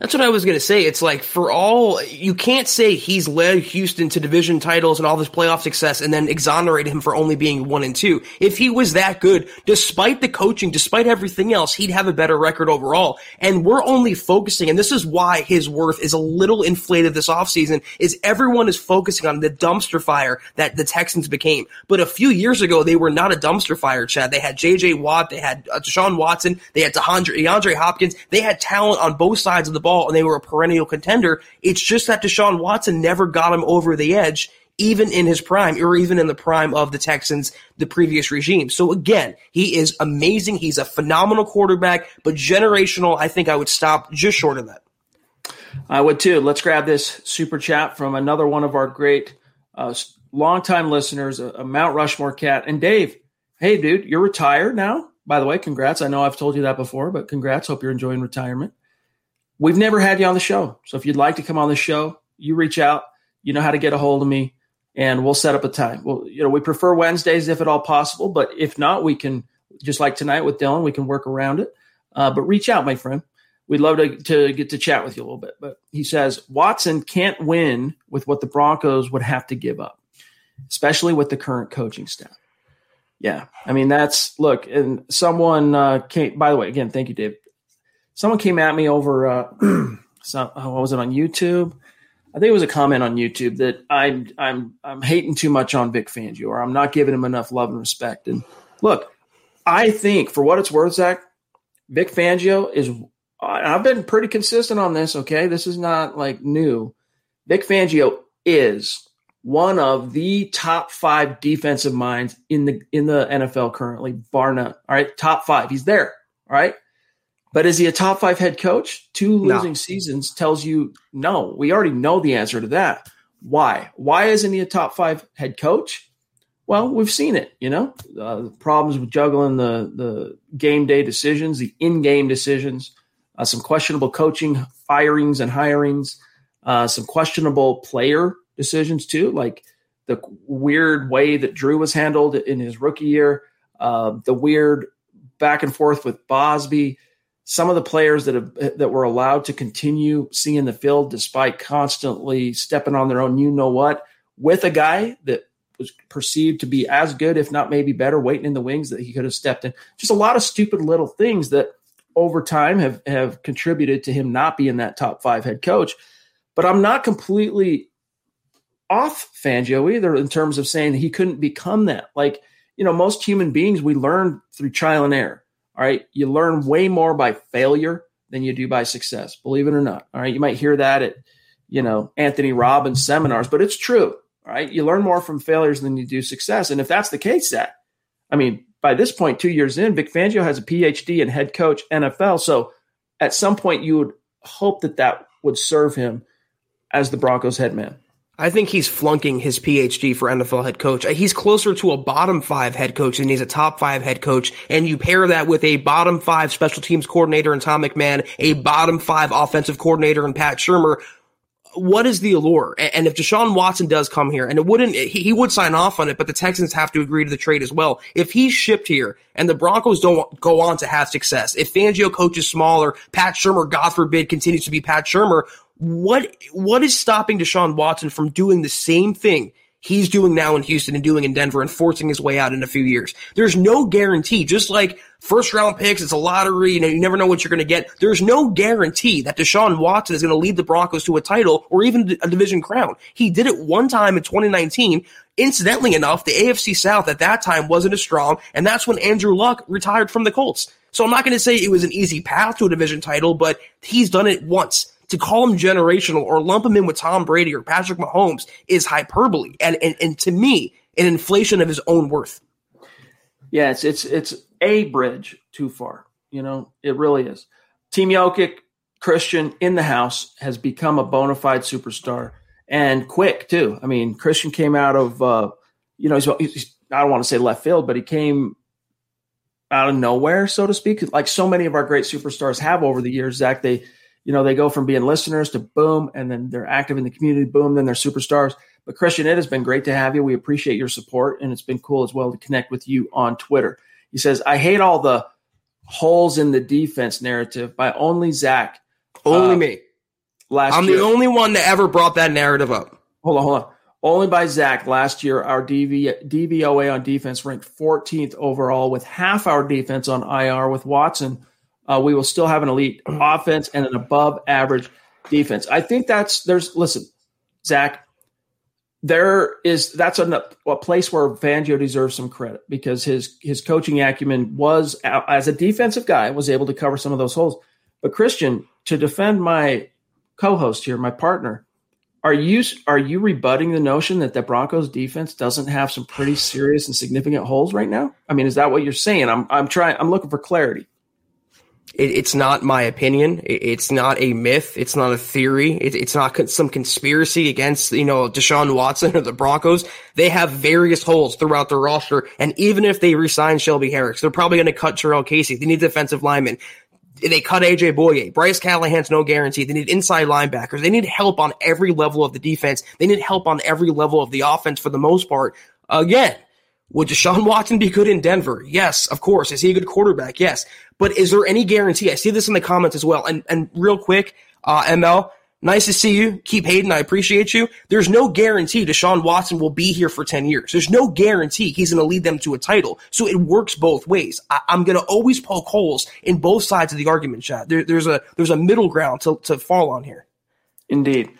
That's what I was going to say. It's like for all you can't say he's led Houston to division titles and all this playoff success and then exonerate him for only being one and two. If he was that good, despite the coaching, despite everything else, he'd have a better record overall. And we're only focusing, and this is why his worth is a little inflated this offseason, is everyone is focusing on the dumpster fire that the Texans became. But a few years ago, they were not a dumpster fire, Chad. They had JJ Watt, they had uh, Deshaun Watson, they had DeAndre, Hopkins, they had talent on both sides of the ball and they were a perennial contender. It's just that Deshaun Watson never got him over the edge, even in his prime or even in the prime of the Texans, the previous regime. So again, he is amazing. He's a phenomenal quarterback, but generational, I think I would stop just short of that. I would too. Let's grab this super chat from another one of our great uh, longtime listeners, a, a Mount Rushmore cat. And Dave, hey, dude, you're retired now. By the way, congrats. I know I've told you that before, but congrats. Hope you're enjoying retirement. We've never had you on the show. So if you'd like to come on the show, you reach out. You know how to get a hold of me and we'll set up a time. Well, you know, we prefer Wednesdays if at all possible, but if not, we can just like tonight with Dylan, we can work around it. Uh, but reach out, my friend. We'd love to, to get to chat with you a little bit. But he says Watson can't win with what the Broncos would have to give up, especially with the current coaching staff. Yeah, I mean that's look, and someone uh, came. By the way, again, thank you, Dave someone came at me over uh, some, uh, what was it on YouTube? I think it was a comment on YouTube that I'm I'm I'm hating too much on Vic Fangio or I'm not giving him enough love and respect. And look, I think for what it's worth, Zach, Vic Fangio is. I've been pretty consistent on this. Okay, this is not like new. Vic Fangio is one of the top five defensive minds in the in the NFL currently, bar none. All right, top five. He's there. All right. But is he a top five head coach? Two losing no. seasons tells you no. We already know the answer to that. Why? Why isn't he a top five head coach? Well, we've seen it. You know, uh, the problems with juggling the the game day decisions, the in game decisions, uh, some questionable coaching firings and hirings, uh, some questionable player decisions too, like the weird way that Drew was handled in his rookie year, uh, the weird back and forth with Bosby some of the players that have that were allowed to continue seeing the field despite constantly stepping on their own you know what with a guy that was perceived to be as good if not maybe better waiting in the wings that he could have stepped in. Just a lot of stupid little things that over time have have contributed to him not being that top 5 head coach. But I'm not completely off Fangio either in terms of saying that he couldn't become that. Like you know most human beings we learn through trial and error all right. You learn way more by failure than you do by success, believe it or not. All right. You might hear that at, you know, Anthony Robbins seminars, but it's true. All right. You learn more from failures than you do success. And if that's the case, that, I mean, by this point, two years in, Vic Fangio has a PhD and head coach NFL. So at some point, you would hope that that would serve him as the Broncos head man. I think he's flunking his PhD for NFL head coach. Uh, he's closer to a bottom five head coach than he's a top five head coach. And you pair that with a bottom five special teams coordinator in Tom McMahon, a bottom five offensive coordinator in Pat Shurmur. What is the allure? And if Deshaun Watson does come here, and it wouldn't, he, would sign off on it, but the Texans have to agree to the trade as well. If he's shipped here and the Broncos don't go on to have success, if Fangio coaches smaller, Pat Shurmur, God forbid, continues to be Pat Shurmur, what what is stopping Deshaun Watson from doing the same thing he's doing now in Houston and doing in Denver and forcing his way out in a few years? There's no guarantee. Just like first round picks, it's a lottery. You know, you never know what you're going to get. There's no guarantee that Deshaun Watson is going to lead the Broncos to a title or even a division crown. He did it one time in 2019. Incidentally enough, the AFC South at that time wasn't as strong, and that's when Andrew Luck retired from the Colts. So I'm not going to say it was an easy path to a division title, but he's done it once. To call him generational or lump him in with Tom Brady or Patrick Mahomes is hyperbole. And, and, and to me, an inflation of his own worth. Yeah, it's it's it's a bridge too far. You know, it really is. Team Jokic, Christian in the house has become a bona fide superstar and quick too. I mean, Christian came out of uh, you know he's, he's I don't want to say left field, but he came out of nowhere, so to speak. Like so many of our great superstars have over the years, Zach. They you know they go from being listeners to boom, and then they're active in the community, boom, then they're superstars. But Christian, it has been great to have you. We appreciate your support, and it's been cool as well to connect with you on Twitter. He says, "I hate all the." holes in the defense narrative by only Zach. Only uh, me. Last I'm year. the only one that ever brought that narrative up. Hold on, hold on. Only by Zach last year, our DV, DVOA on defense ranked 14th overall, with half our defense on IR. With Watson, uh, we will still have an elite offense and an above average defense. I think that's there's listen, Zach there is that's a, a, place where Fangio deserves some credit because his his coaching acumen was as a defensive guy was able to cover some of those holes. But Christian, to defend my co-host here, my partner, are you are you rebutting the notion that the Broncos defense doesn't have some pretty serious and significant holes right now? I mean, is that what you're saying? I'm I'm trying I'm looking for clarity. It, it's not my opinion. It, it's not a myth. It's not a theory. It, it's not some conspiracy against, you know, Deshaun Watson or the Broncos. They have various holes throughout their roster. And even if they resign Shelby Harris, they're probably going to cut Jurrell Casey. They need defensive linemen. They cut AJ Bouye. Bryce Callahan's no guarantee. They need inside linebackers. They need help on every level of the defense. They need help on every level of the offense for the most part. Again, would Deshaun Watson be good in Denver? Yes, of course. Is he a good quarterback? Yes. But is there any guarantee? I see this in the comments as well. And and real quick, uh, ML, nice to see you. Keep hating. I appreciate you. There's no guarantee Deshaun Watson will be here for 10 years. There's no guarantee he's going to lead them to a title. So it works both ways. I, am going to always poke holes in both sides of the argument, Chad. There, there's a there's a middle ground to, to fall on here. Indeed.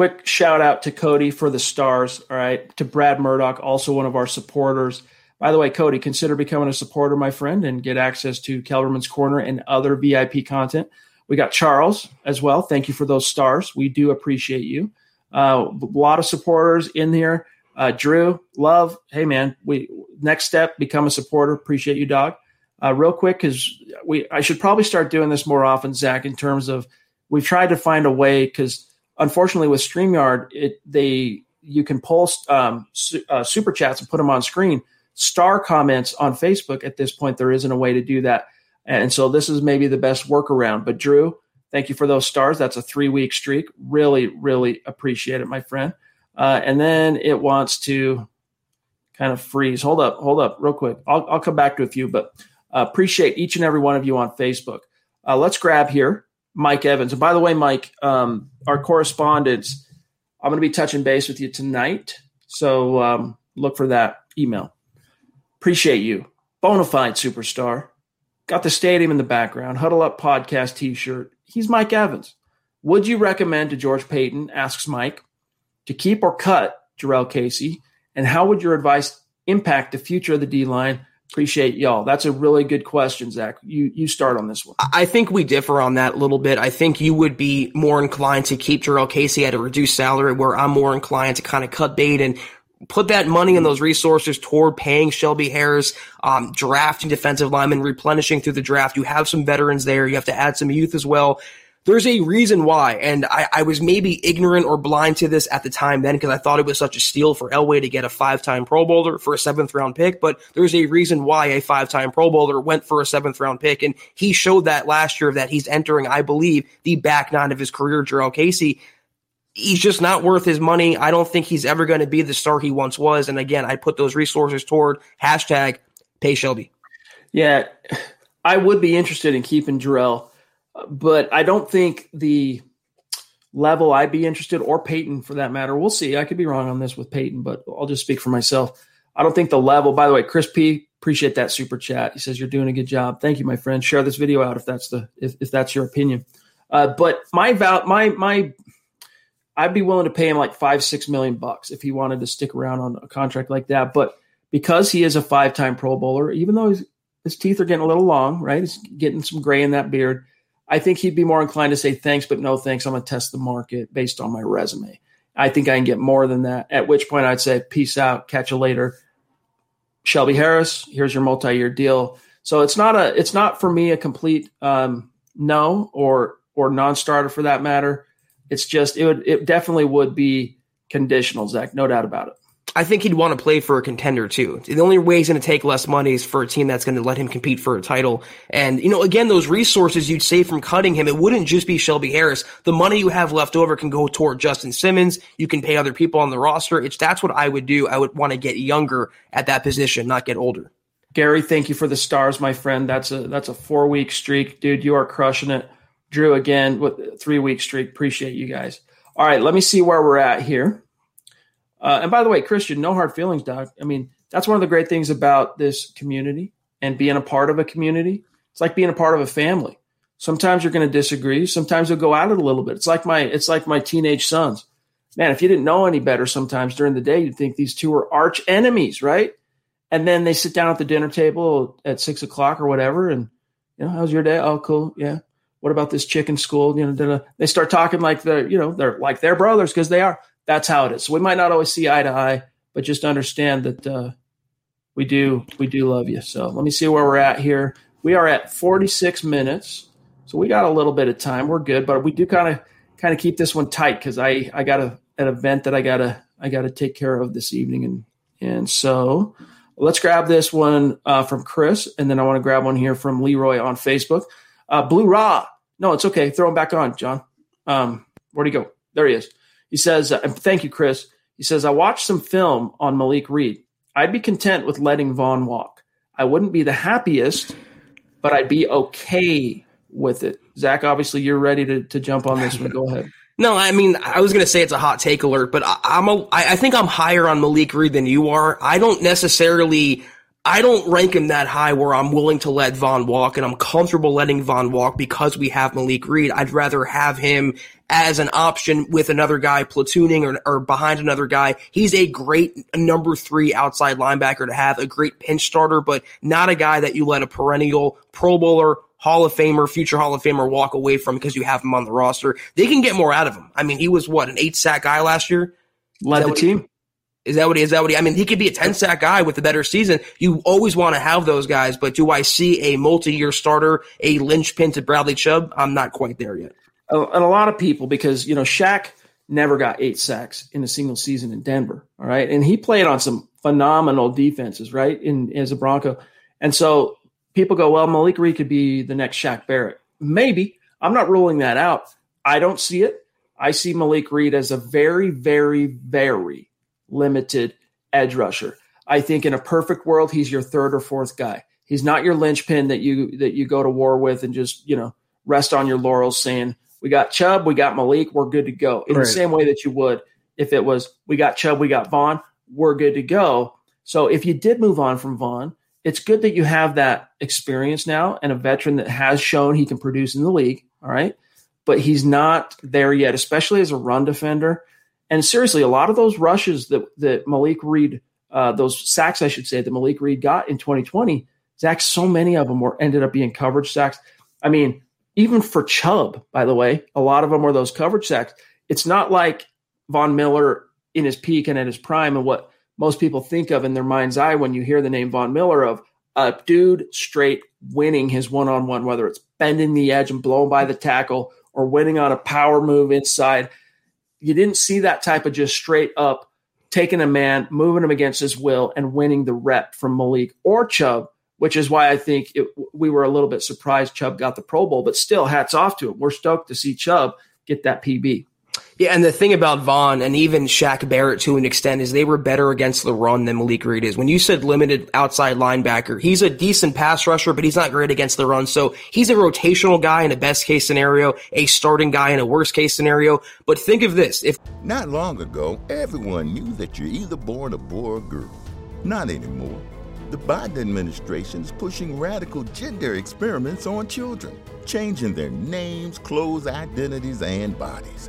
Quick shout out to Cody for the stars. All right. To Brad Murdoch, also one of our supporters. By the way, Cody, consider becoming a supporter, my friend, and get access to Kelberman's Corner and other VIP content. We got Charles as well. Thank you for those stars. We do appreciate you. Uh, a lot of supporters in here. Uh, Drew, love. Hey, man, we next step, become a supporter. Appreciate you, dog. Uh, real quick, because we I should probably start doing this more often, Zach. In terms of we've tried to find a way because unfortunately with StreamYard, it they you can post um, su- uh, super chats and put them on screen. Star comments on Facebook at this point, there isn't a way to do that. And so this is maybe the best workaround. But Drew, thank you for those stars. That's a three week streak. Really, really appreciate it, my friend. Uh, and then it wants to kind of freeze. Hold up, hold up, real quick. I'll, I'll come back to a few, but uh, appreciate each and every one of you on Facebook. Uh, let's grab here. Mike Evans. And by the way, Mike, um, our correspondence, I'm going to be touching base with you tonight. So um, look for that email. Appreciate you. Bonafide superstar. Got the stadium in the background. Huddle Up podcast t shirt. He's Mike Evans. Would you recommend to George Paton, asks Mike, to keep or cut Jurrell Casey? And how would your advice impact the future of the D line Appreciate y'all. That's a really good question, Zach. You you start on this one. I think we differ on that a little bit. I think you would be more inclined to keep Jurrell Casey at a reduced salary, where I'm more inclined to kind of cut bait and put that money and those resources toward paying Shelby Harris, um, drafting defensive linemen, replenishing through the draft. You have some veterans there. You have to add some youth as well there's a reason why. And I, I, was maybe ignorant or blind to this at the time then because I thought it was such a steal for Elway to get a five time Pro Bowler for a seventh round pick. But there's a reason why a five time Pro Bowler went for a seventh round pick. And he showed that last year that he's entering, I believe, the back nine of his career, Jurrell Casey. He's just not worth his money. I don't think he's ever going to be the star he once was. And again, I put those resources toward hashtag pay Shelby. Yeah, I would be interested in keeping Jurrell but I don't think the level I'd be interested, or Paton for that matter. We'll see. I could be wrong on this with Paton, but I'll just speak for myself. I don't think the level. By the way, Chris P, appreciate that super chat. He says you're doing a good job. Thank you, my friend. Share this video out if that's the if, if that's your opinion. Uh, but my val my my I'd be willing to pay him like five six million bucks if he wanted to stick around on a contract like that. But because he is a five time Pro Bowler, even though his teeth are getting a little long, right? He's getting some gray in that beard. I think he'd be more inclined to say thanks, but no thanks. I'm going to test the market based on my resume. I think I can get more than that. At which point I'd say, peace out, catch you later. Shelby Harris, here's your multi-year deal. So it's not a, it's not for me a complete um, no or or non-starter for that matter. It's just it would it definitely would be conditional, Zach, no doubt about it. I think he'd want to play for a contender too. The only way he's going to take less money is for a team that's going to let him compete for a title. And, you know, again, those resources you'd save from cutting him, it wouldn't just be Shelby Harris. The money you have left over can go toward Justin Simmons. You can pay other people on the roster. It's that's what I would do. I would want to get younger at that position, not get older. Gary, thank you for the stars, my friend. That's a that's a four week streak, dude. You are crushing it. Drew again with three week streak. Appreciate you guys. All right, let me see where we're at here. Uh, and by the way, Christian, no hard feelings, Doc. I mean, that's one of the great things about this community and being a part of a community. It's like being a part of a family. Sometimes you're going to disagree. Sometimes you'll go at it a little bit. It's like my it's like my teenage sons. Man, if you didn't know any better, sometimes during the day you'd think these two are arch enemies, right? And then they sit down at the dinner table at six o'clock or whatever, and you know, how's your day? Oh, cool, yeah. What about this chicken school? You know, they start talking like they're you know they're like their brothers because they are that's how it is. So we might not always see eye to eye, but just understand that uh, we do we do love you. So let me see where we're at here. We are at 46 minutes, so we got a little bit of time. We're good, but we do kind of kind of keep this one tight because I I got a, an event that I gotta I gotta take care of this evening, and and so let's grab this one uh, from Chris, and then I want to grab one here from Leroy on Facebook. Uh, Blue Raw, no, it's okay. Throw him back on, John. Um, where'd he go? There he is. He says, uh, thank you, Chris. He says, I watched some film on Malik Reed. I'd be content with letting Von walk. I wouldn't be the happiest, but I'd be okay with it. Zach, obviously, you're ready to, to jump on this one. Go ahead. No, I mean, I was going to say it's a hot take alert, but I, I'm a, I think I'm higher on Malik Reed than you are. I don't necessarily I don't rank him that high where I'm willing to let Von walk and I'm comfortable letting Von walk because we have Malik Reed. I'd rather have him as an option with another guy platooning or, or behind another guy. He's a great number three outside linebacker to have, a great pinch starter, but not a guy that you let a perennial Pro Bowler, Hall of Famer, future Hall of Famer walk away from because you have him on the roster. They can get more out of him. I mean, he was what, an eight sack guy last year? Led the team. Is that what he is? That what he? I mean, he could be a ten sack guy with a better season. You always want to have those guys, but do I see a multi year starter, a linchpin to Bradley Chubb? I'm not quite there yet. And a lot of people, because you know, Shaq never got eight sacks in a single season in Denver. All right, and he played on some phenomenal defenses, right, in as a Bronco. And so people go, well, Malik Reed could be the next Shaq Barrett. Maybe I'm not ruling that out. I don't see it. I see Malik Reed as a very, very, very limited edge rusher. I think in a perfect world, he's your third or fourth guy. He's not your linchpin that you that you go to war with and just you know rest on your laurels, saying we got Chubb, we got Malik, we're good to go. In right. the same way that you would if it was we got Chubb, we got Von, we're good to go. So if you did move on from Von, it's good that you have that experience now and a veteran that has shown he can produce in the league. All right. But he's not there yet, especially as a run defender. And seriously, a lot of those rushes that that Malik Reed, uh, those sacks, I should say, that Malik Reed got in 2020, Zach, so many of them were ended up being coverage sacks. I mean, even for Chubb, by the way, a lot of them were those coverage sacks. It's not like Von Miller in his peak and at his prime, and what most people think of in their mind's eye when you hear the name Von Miller of a dude straight winning his one on one, whether it's bending the edge and blowing by the tackle or winning on a power move inside you didn't see that type of just straight up taking a man, moving him against his will, and winning the rep from Malik or Chubb, which is why I think it, we were a little bit surprised Chubb got the Pro Bowl. But still, hats off to him. We're stoked to see Chubb get that PB. Yeah, and the thing about Von and even Shaq Barrett to an extent is they were better against the run than Malik Reed is. When you said limited outside linebacker, he's a decent pass rusher, but he's not great against the run. So he's a rotational guy in a best case scenario, a starting guy in a worst case scenario. But think of this: if not long ago, everyone knew that you're either born a boy or a girl. Not anymore. The Biden administration is pushing radical gender experiments on children, changing their names, clothes, identities, and bodies.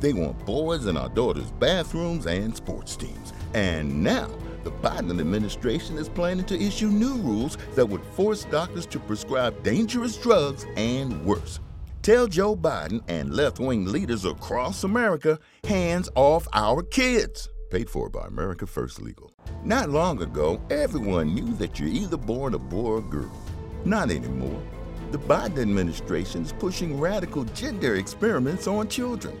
They want boys in our daughters' bathrooms and sports teams. And now, the Biden administration is planning to issue new rules that would force doctors to prescribe dangerous drugs and worse. Tell Joe Biden and left wing leaders across America hands off our kids. Paid for by America First Legal. Not long ago, everyone knew that you're either born a boy or girl. Not anymore. The Biden administration is pushing radical gender experiments on children,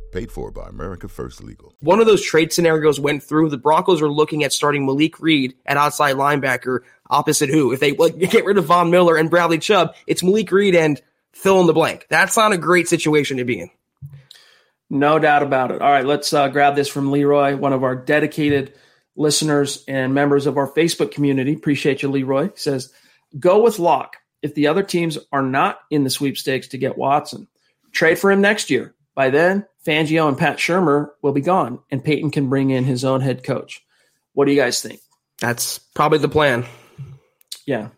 Paid for by America First Legal. One of those trade scenarios went through. The Broncos are looking at starting Malik Reed at outside linebacker opposite who? If they get rid of Von Miller and Bradley Chubb, it's Malik Reed and fill in the blank. That's not a great situation to be in. No doubt about it. All right, let's uh, grab this from Leroy, one of our dedicated listeners and members of our Facebook community. Appreciate you, Leroy. He says, Go with Lock. If the other teams are not in the sweepstakes to get Watson, trade for him next year. By then, Fangio and Pat Shurmur will be gone, and Paton can bring in his own head coach. What do you guys think? That's probably the plan. Yeah.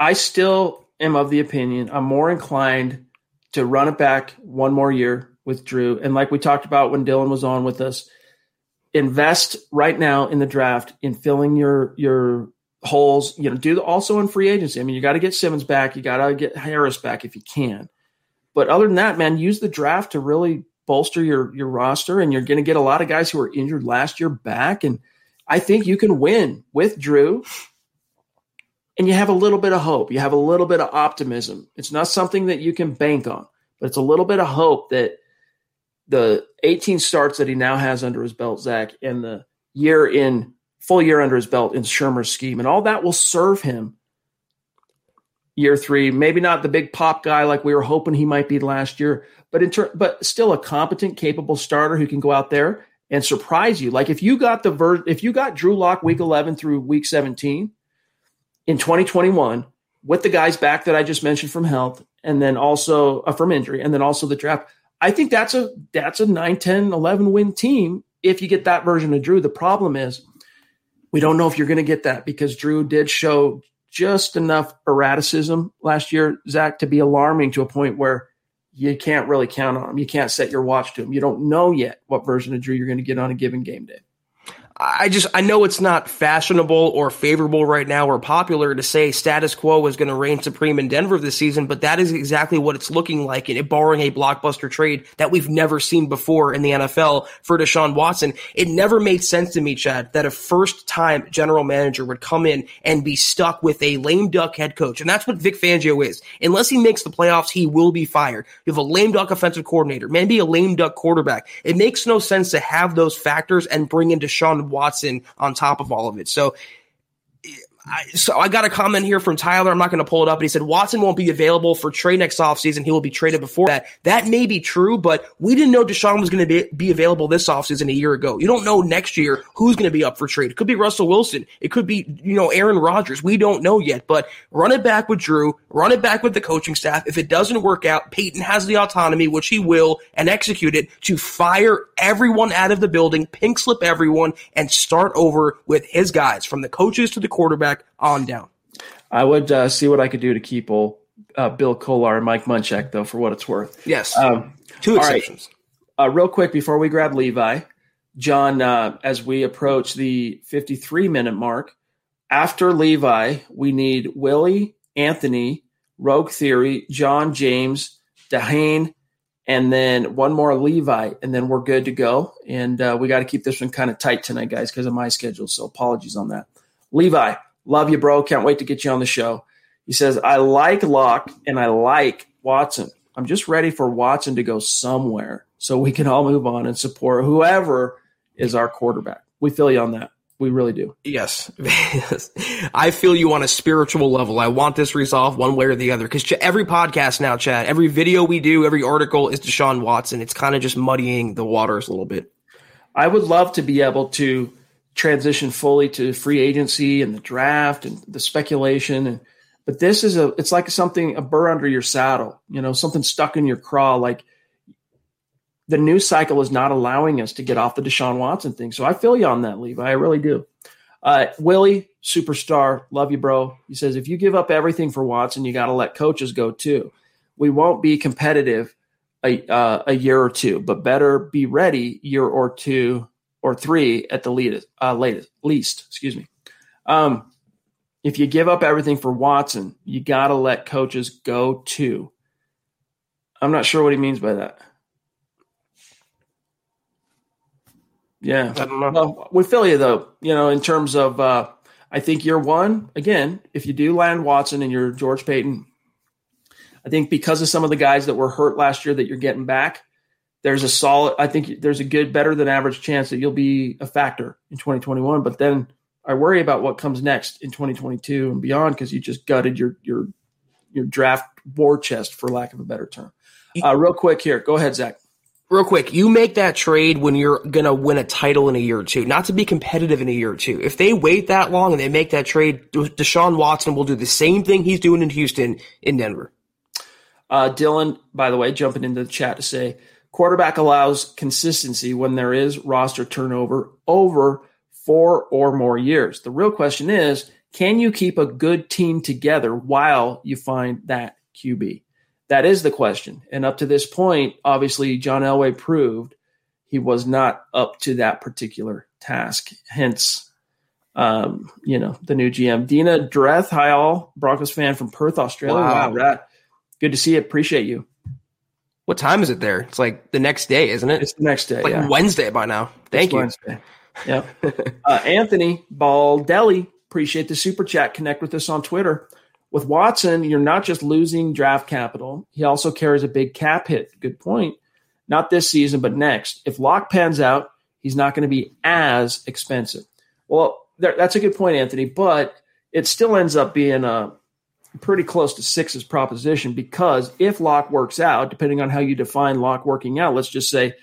I still am of the opinion I'm more inclined to run it back one more year with Drew. And like we talked about when Dylan was on with us, invest right now in the draft in filling your your holes. You know, do also in free agency. I mean, you got to get Simmons back, you got to get Harris back if you can. But other than that, man, use the draft to really bolster your your roster, and you're going to get a lot of guys who were injured last year back. And I think you can win with Drew and you have a little bit of hope. You have a little bit of optimism. It's not something that you can bank on, but it's a little bit of hope that the 18 starts that he now has under his belt, Zach, and the year in full year under his belt in Shurmur's scheme, and all that will serve him year three. Maybe not the big pop guy like we were hoping he might be last year, but in ter- but still a competent, capable starter who can go out there and surprise you. Like if you got the ver- if you got Drew Lock week 11 through week 17 in 2021 with the guys back that I just mentioned from health and then also uh, from injury and then also the draft. I think that's a that's a 9 10 11 win team if you get that version of Drew. The problem is we don't know if you're going to get that because Drew did show just enough erraticism last year, Zach, to be alarming to a point where you can't really count on him. You can't set your watch to him. You don't know yet what version of Drew you're going to get on a given game day. I just I know it's not fashionable or favorable right now or popular to say status quo is going to reign supreme in Denver this season, but that is exactly what it's looking like. And barring a blockbuster trade that we've never seen before in the NFL for Deshaun Watson, it never made sense to me, Chad, that a first time general manager would come in and be stuck with a lame duck head coach, and that's what Vic Fangio is. Unless he makes the playoffs, he will be fired. You have a lame duck offensive coordinator, maybe a lame duck quarterback. It makes no sense to have those factors and bring in Deshaun Watson on top of all of it. So I, so I got a comment here from Tyler. I'm not going to pull it up, but he said Watson won't be available for trade next offseason. He will be traded before that. That may be true, but we didn't know Deshaun was going to be, be available this offseason a year ago. You don't know next year who's going to be up for trade. It could be Russell Wilson. It could be, you know, Aaron Rodgers. We don't know yet, but run it back with Drew, run it back with the coaching staff. If it doesn't work out, Paton has the autonomy, which he will, and execute it to fire everyone out of the building, pink slip everyone, and start over with his guys from the coaches to the quarterback on down. I would uh, see what I could do to keep old, uh, Bill Kollar and Mike Munchak, though, for what it's worth. Yes. Um, Two exceptions. Right. Uh, real quick before we grab Levi, John, uh, as we approach the 53 minute mark, after Levi, we need Willie, Anthony, Rogue Theory, John James, Dehane, and then one more Levi, and then we're good to go. And uh, we got to keep this one kind of tight tonight, guys, because of my schedule. So apologies on that. Levi, love you, bro. Can't wait to get you on the show. He says, I like Lock and I like Watson. I'm just ready for Watson to go somewhere so we can all move on and support whoever is our quarterback. We feel you on that. We really do. Yes. I feel you on a spiritual level. I want this resolved one way or the other. Because every podcast now, Chad, every video we do, every article is Deshaun Watson. It's kind of just muddying the waters a little bit. I would love to be able to transition fully to free agency and the draft and the speculation and but this is a it's like something a burr under your saddle you know something stuck in your craw like the news cycle is not allowing us to get off the Deshaun Watson thing. So I feel you on that, Levi. I really do. Uh, Willie, superstar, love you, bro. He says if you give up everything for Watson, you got to let coaches go too. We won't be competitive a, uh, a year or two, but better be ready year or two or three at the latest. Uh, latest, least, excuse me. Um, if you give up everything for Watson, you got to let coaches go too. I'm not sure what he means by that. Yeah. I don't know. Well, with Philly, though, you know, in terms of, uh, I think year one, again, if you do land Watson and you're George Paton, I think because of some of the guys that were hurt last year that you're getting back, there's a solid, I think there's a good, better than average chance that you'll be a factor in 2021. But then I worry about what comes next in 2022 and beyond because you just gutted your, your, your draft war chest, for lack of a better term. Uh, real quick here. Go ahead, Zach. Real quick, you make that trade when you're going to win a title in a year or two, not to be competitive in a year or two. If they wait that long and they make that trade, Deshaun Watson will do the same thing he's doing in Houston in Denver. Uh, Dylan, by the way, jumping into the chat to say quarterback allows consistency when there is roster turnover over four or more years. The real question is can you keep a good team together while you find that QB? That is the question. And up to this point, obviously, John Elway proved he was not up to that particular task. Hence, um, you know, the new GM. Dina Dreth, hi all, Broncos fan from Perth, Australia. Wow, wow Good to see you. Appreciate you. What time is it there? It's like the next day, isn't it? It's the next day. It's like yeah. Wednesday by now. Thank it's you. Wednesday. Yep. uh, Anthony Baldelli, appreciate the super chat. Connect with us on Twitter. With Watson, you're not just losing draft capital, he also carries a big cap hit. Good point. Not this season, but next. If Lock pans out, he's not going to be as expensive. Well, that's a good point, Anthony, but it still ends up being a pretty close to six's proposition because if Lock works out, depending on how you define Lock working out, let's just say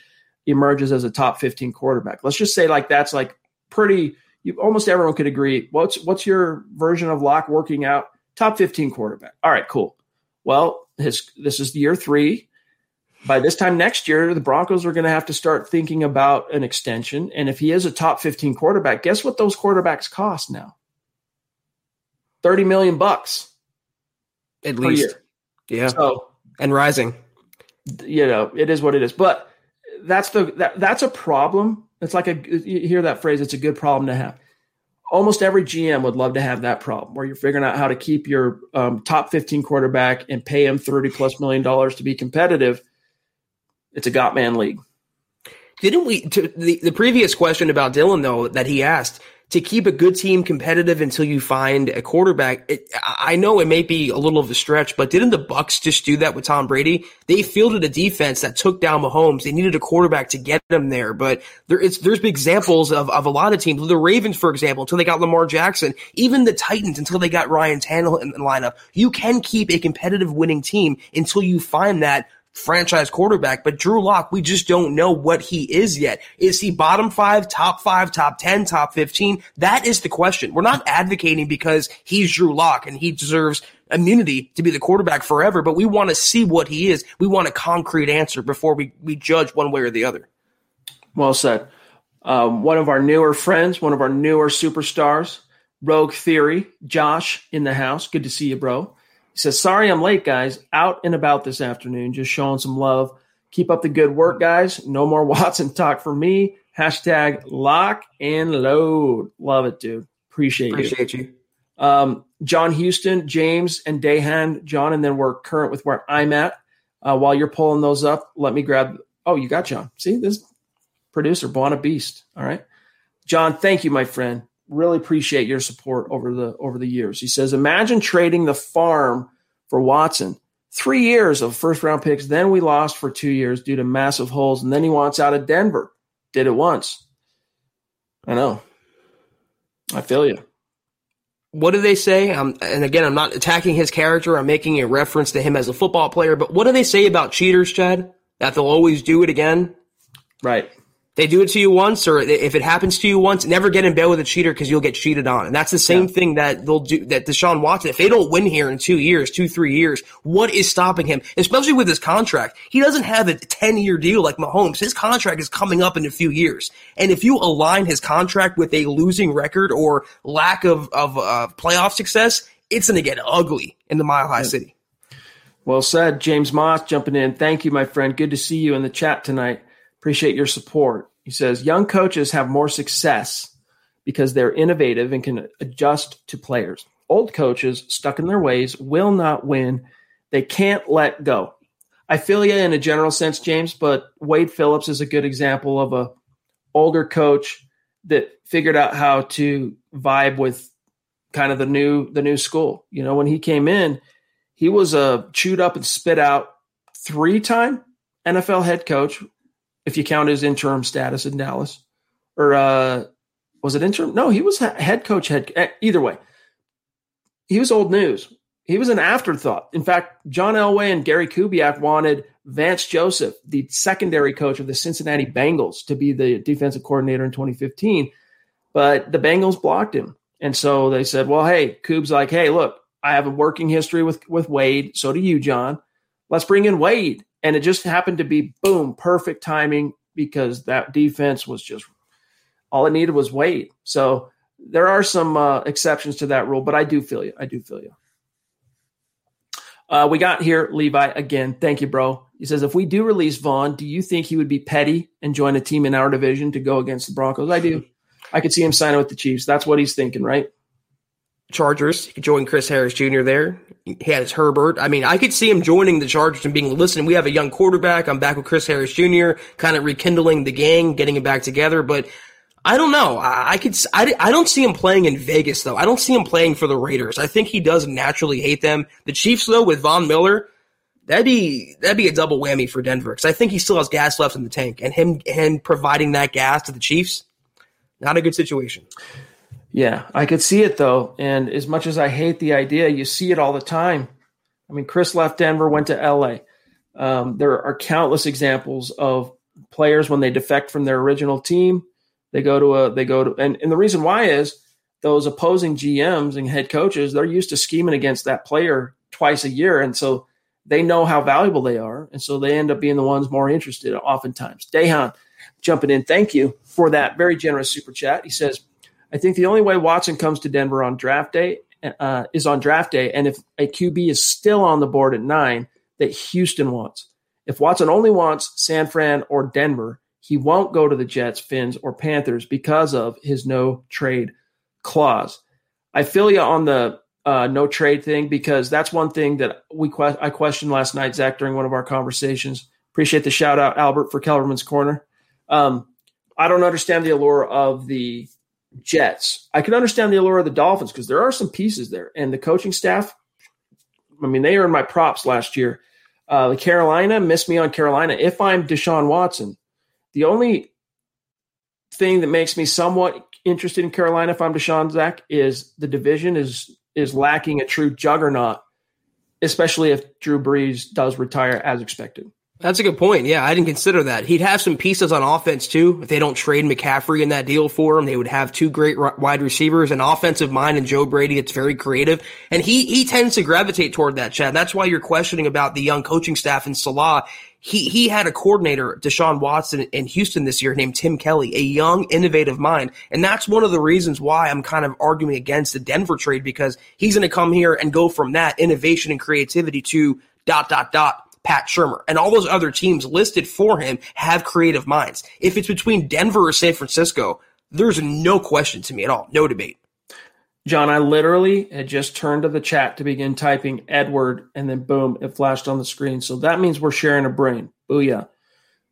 emerges as a top 15 quarterback. Let's just say like that's like pretty you almost everyone could agree. What's what's your version of Lock working out? top 15 quarterback. All right, cool. Well, his this is year three. By this time next year, the Broncos are going to have to start thinking about an extension. And if he is a top 15 quarterback, guess what those quarterbacks cost now? 30 million bucks. At least. Yeah. So, and rising. You know, it is what it is. But that's the that, that's a problem. It's like a you hear that phrase, it's a good problem to have almost every GM would love to have that problem where you're figuring out how to keep your um, top 15 quarterback and pay him 30 plus million dollars to be competitive. It's a got man league. Didn't we, to the, the previous question about Dylan though, that he asked, to keep a good team competitive until you find a quarterback. It, I know it may be a little of a stretch, but didn't the Bucks just do that with Tom Brady? They fielded a defense that took down Mahomes. They needed a quarterback to get them there, but there, it's, there's examples of, of a lot of teams. The Ravens, for example, until they got Lamar Jackson, even the Titans until they got Ryan Tannehill in the lineup. You can keep a competitive winning team until you find that franchise quarterback, but Drew Lock, we just don't know what he is yet. Is he bottom five, top five, top 10, top 15? That is the question. We're not advocating because he's Drew Lock and he deserves immunity to be the quarterback forever, but we want to see what he is. We want a concrete answer before we, we judge one way or the other. Well said. Um, one of our newer friends, one of our newer superstars, Rogue Theory, Josh in the house. Good to see you, bro. He says, Sorry I'm late, guys. Out and about this afternoon, just showing some love. Keep up the good work, guys. No more Watson talk for me. Hashtag lock and load. Love it, dude. Appreciate, you. Appreciate you. you. Um, John Houston, James, and Dahan, John, and then we're current with where I'm at. Uh, while you're pulling those up, let me grab. Oh, you got John. See this producer, Buona Beast. All right, John. Thank you, my friend. Really appreciate your support over the over the years. He says, imagine trading the farm for Watson. Three years of first round picks. Then we lost for two years due to massive holes, and then he wants out of Denver. Did it once. I know. I feel you what do they say? Um, and again, I'm not attacking his character. I'm making a reference to him as a football player. But what do they say about cheaters, Chad? That they'll always do it again? Right. They do it to you once, or if it happens to you once, never get in bed with a cheater because you'll get cheated on. And that's the same yeah. thing that they'll do, that Deshaun Watson, if they don't win here in two years, two, three years, what is stopping him? Especially with his contract. He doesn't have a 10 year deal like Mahomes. His contract is coming up in a few years. And if you align his contract with a losing record or lack of, of uh, playoff success, it's going to get ugly in the Mile High yeah. City. Well said. James Moss jumping in. Thank you, my friend. Good to see you in the chat tonight. Appreciate your support. He says young coaches have more success because they're innovative and can adjust to players. Old coaches stuck in their ways will not win. They can't let go. I feel you in a general sense, James, but Wade Phillips is a good example of a older coach that figured out how to vibe with kind of the new the new school. You know, when he came in, he was a chewed up and spit out three time NFL head coach if you count his interim status in Dallas. Or uh, was it interim? No, he was head coach. Head eh, either way, he was old news. He was an afterthought. In fact, John Elway and Gary Kubiak wanted Vance Joseph, the secondary coach of the Cincinnati Bengals, to be the defensive coordinator in 2015, but the Bengals blocked him. And so they said, "Well, hey, Coob's like, hey, look, I have a working history with with Wade. So do you, John. Let's bring in Wade." And it just happened to be boom, perfect timing because that defense was just all it needed was Wade. So there are some uh, exceptions to that rule, but I do feel you. I do feel you. Uh, we got here Levi again. Thank you, bro. He says, if we do release Von, do you think he would be petty and join a team in our division to go against the Broncos? I do. I could see him signing with the Chiefs. That's what he's thinking, right? Chargers. He could join Chris Harris Jr. there. He has Herbert. I mean, I could see him joining the Chargers and being, listen, we have a young quarterback. I'm back with Chris Harris Jr., kind of rekindling the gang, getting it back together. But I don't know. I, I could, I, I don't see him playing in Vegas, though. I don't see him playing for the Raiders. I think he does naturally hate them. The Chiefs, though, with Von Miller, that'd be, that'd be a double whammy for Denver because I think he still has gas left in the tank. And him, him providing that gas to the Chiefs, not a good situation. Yeah, I could see it though. And as much as I hate the idea, you see it all the time. I mean, Chris left Denver, went to LA. Um, there are countless examples of players when they defect from their original team, they go to a, they go to, and, and the reason why is those opposing GMs and head coaches, they're used to scheming against that player twice a year. And so they know how valuable they are. And so they end up being the ones more interested oftentimes. Dehan jumping in. Thank you for that very generous super chat. He says, I think the only way Watson comes to Denver on draft day uh, is on draft day, and if a QB is still on the board at nine, that Houston wants. If Watson only wants San Fran or Denver, he won't go to the Jets, Finns, or Panthers because of his no trade clause. I feel you on the uh, no trade thing because that's one thing that we que- I questioned last night, Zach, during one of our conversations. Appreciate the shout out, Albert, for Kelberman's Corner. Um, I don't understand the allure of the Jets. I can understand the allure of the Dolphins because there are some pieces there, and the coaching staff. I mean, they earned my props last year. Uh, the Carolina missed me on Carolina. If I'm Deshaun Watson, the only thing that makes me somewhat interested in Carolina, if I'm Deshaun Zach, is the division is is lacking a true juggernaut, especially if Drew Brees does retire as expected. That's a good point. Yeah, I didn't consider that. He'd have some pieces on offense too. If they don't trade McCaffrey in that deal for him, they would have two great wide receivers, an offensive mind, and Joe Brady. It's very creative, and he he tends to gravitate toward that. Chad. That's why you're questioning about the young coaching staff in Saleh. He he had a coordinator, Deshaun Watson, in Houston this year named Tim Kelly, a young, innovative mind, and that's one of the reasons why I'm kind of arguing against the Denver trade because he's going to come here and go from that innovation and creativity to dot dot dot Pat Shurmur. And all those other teams listed for him have creative minds. If it's between Denver or San Francisco, there's no question to me at all. No debate. John, I literally had just turned to the chat to begin typing Edward, and then boom, it flashed on the screen. So that means we're sharing a brain. Booyah.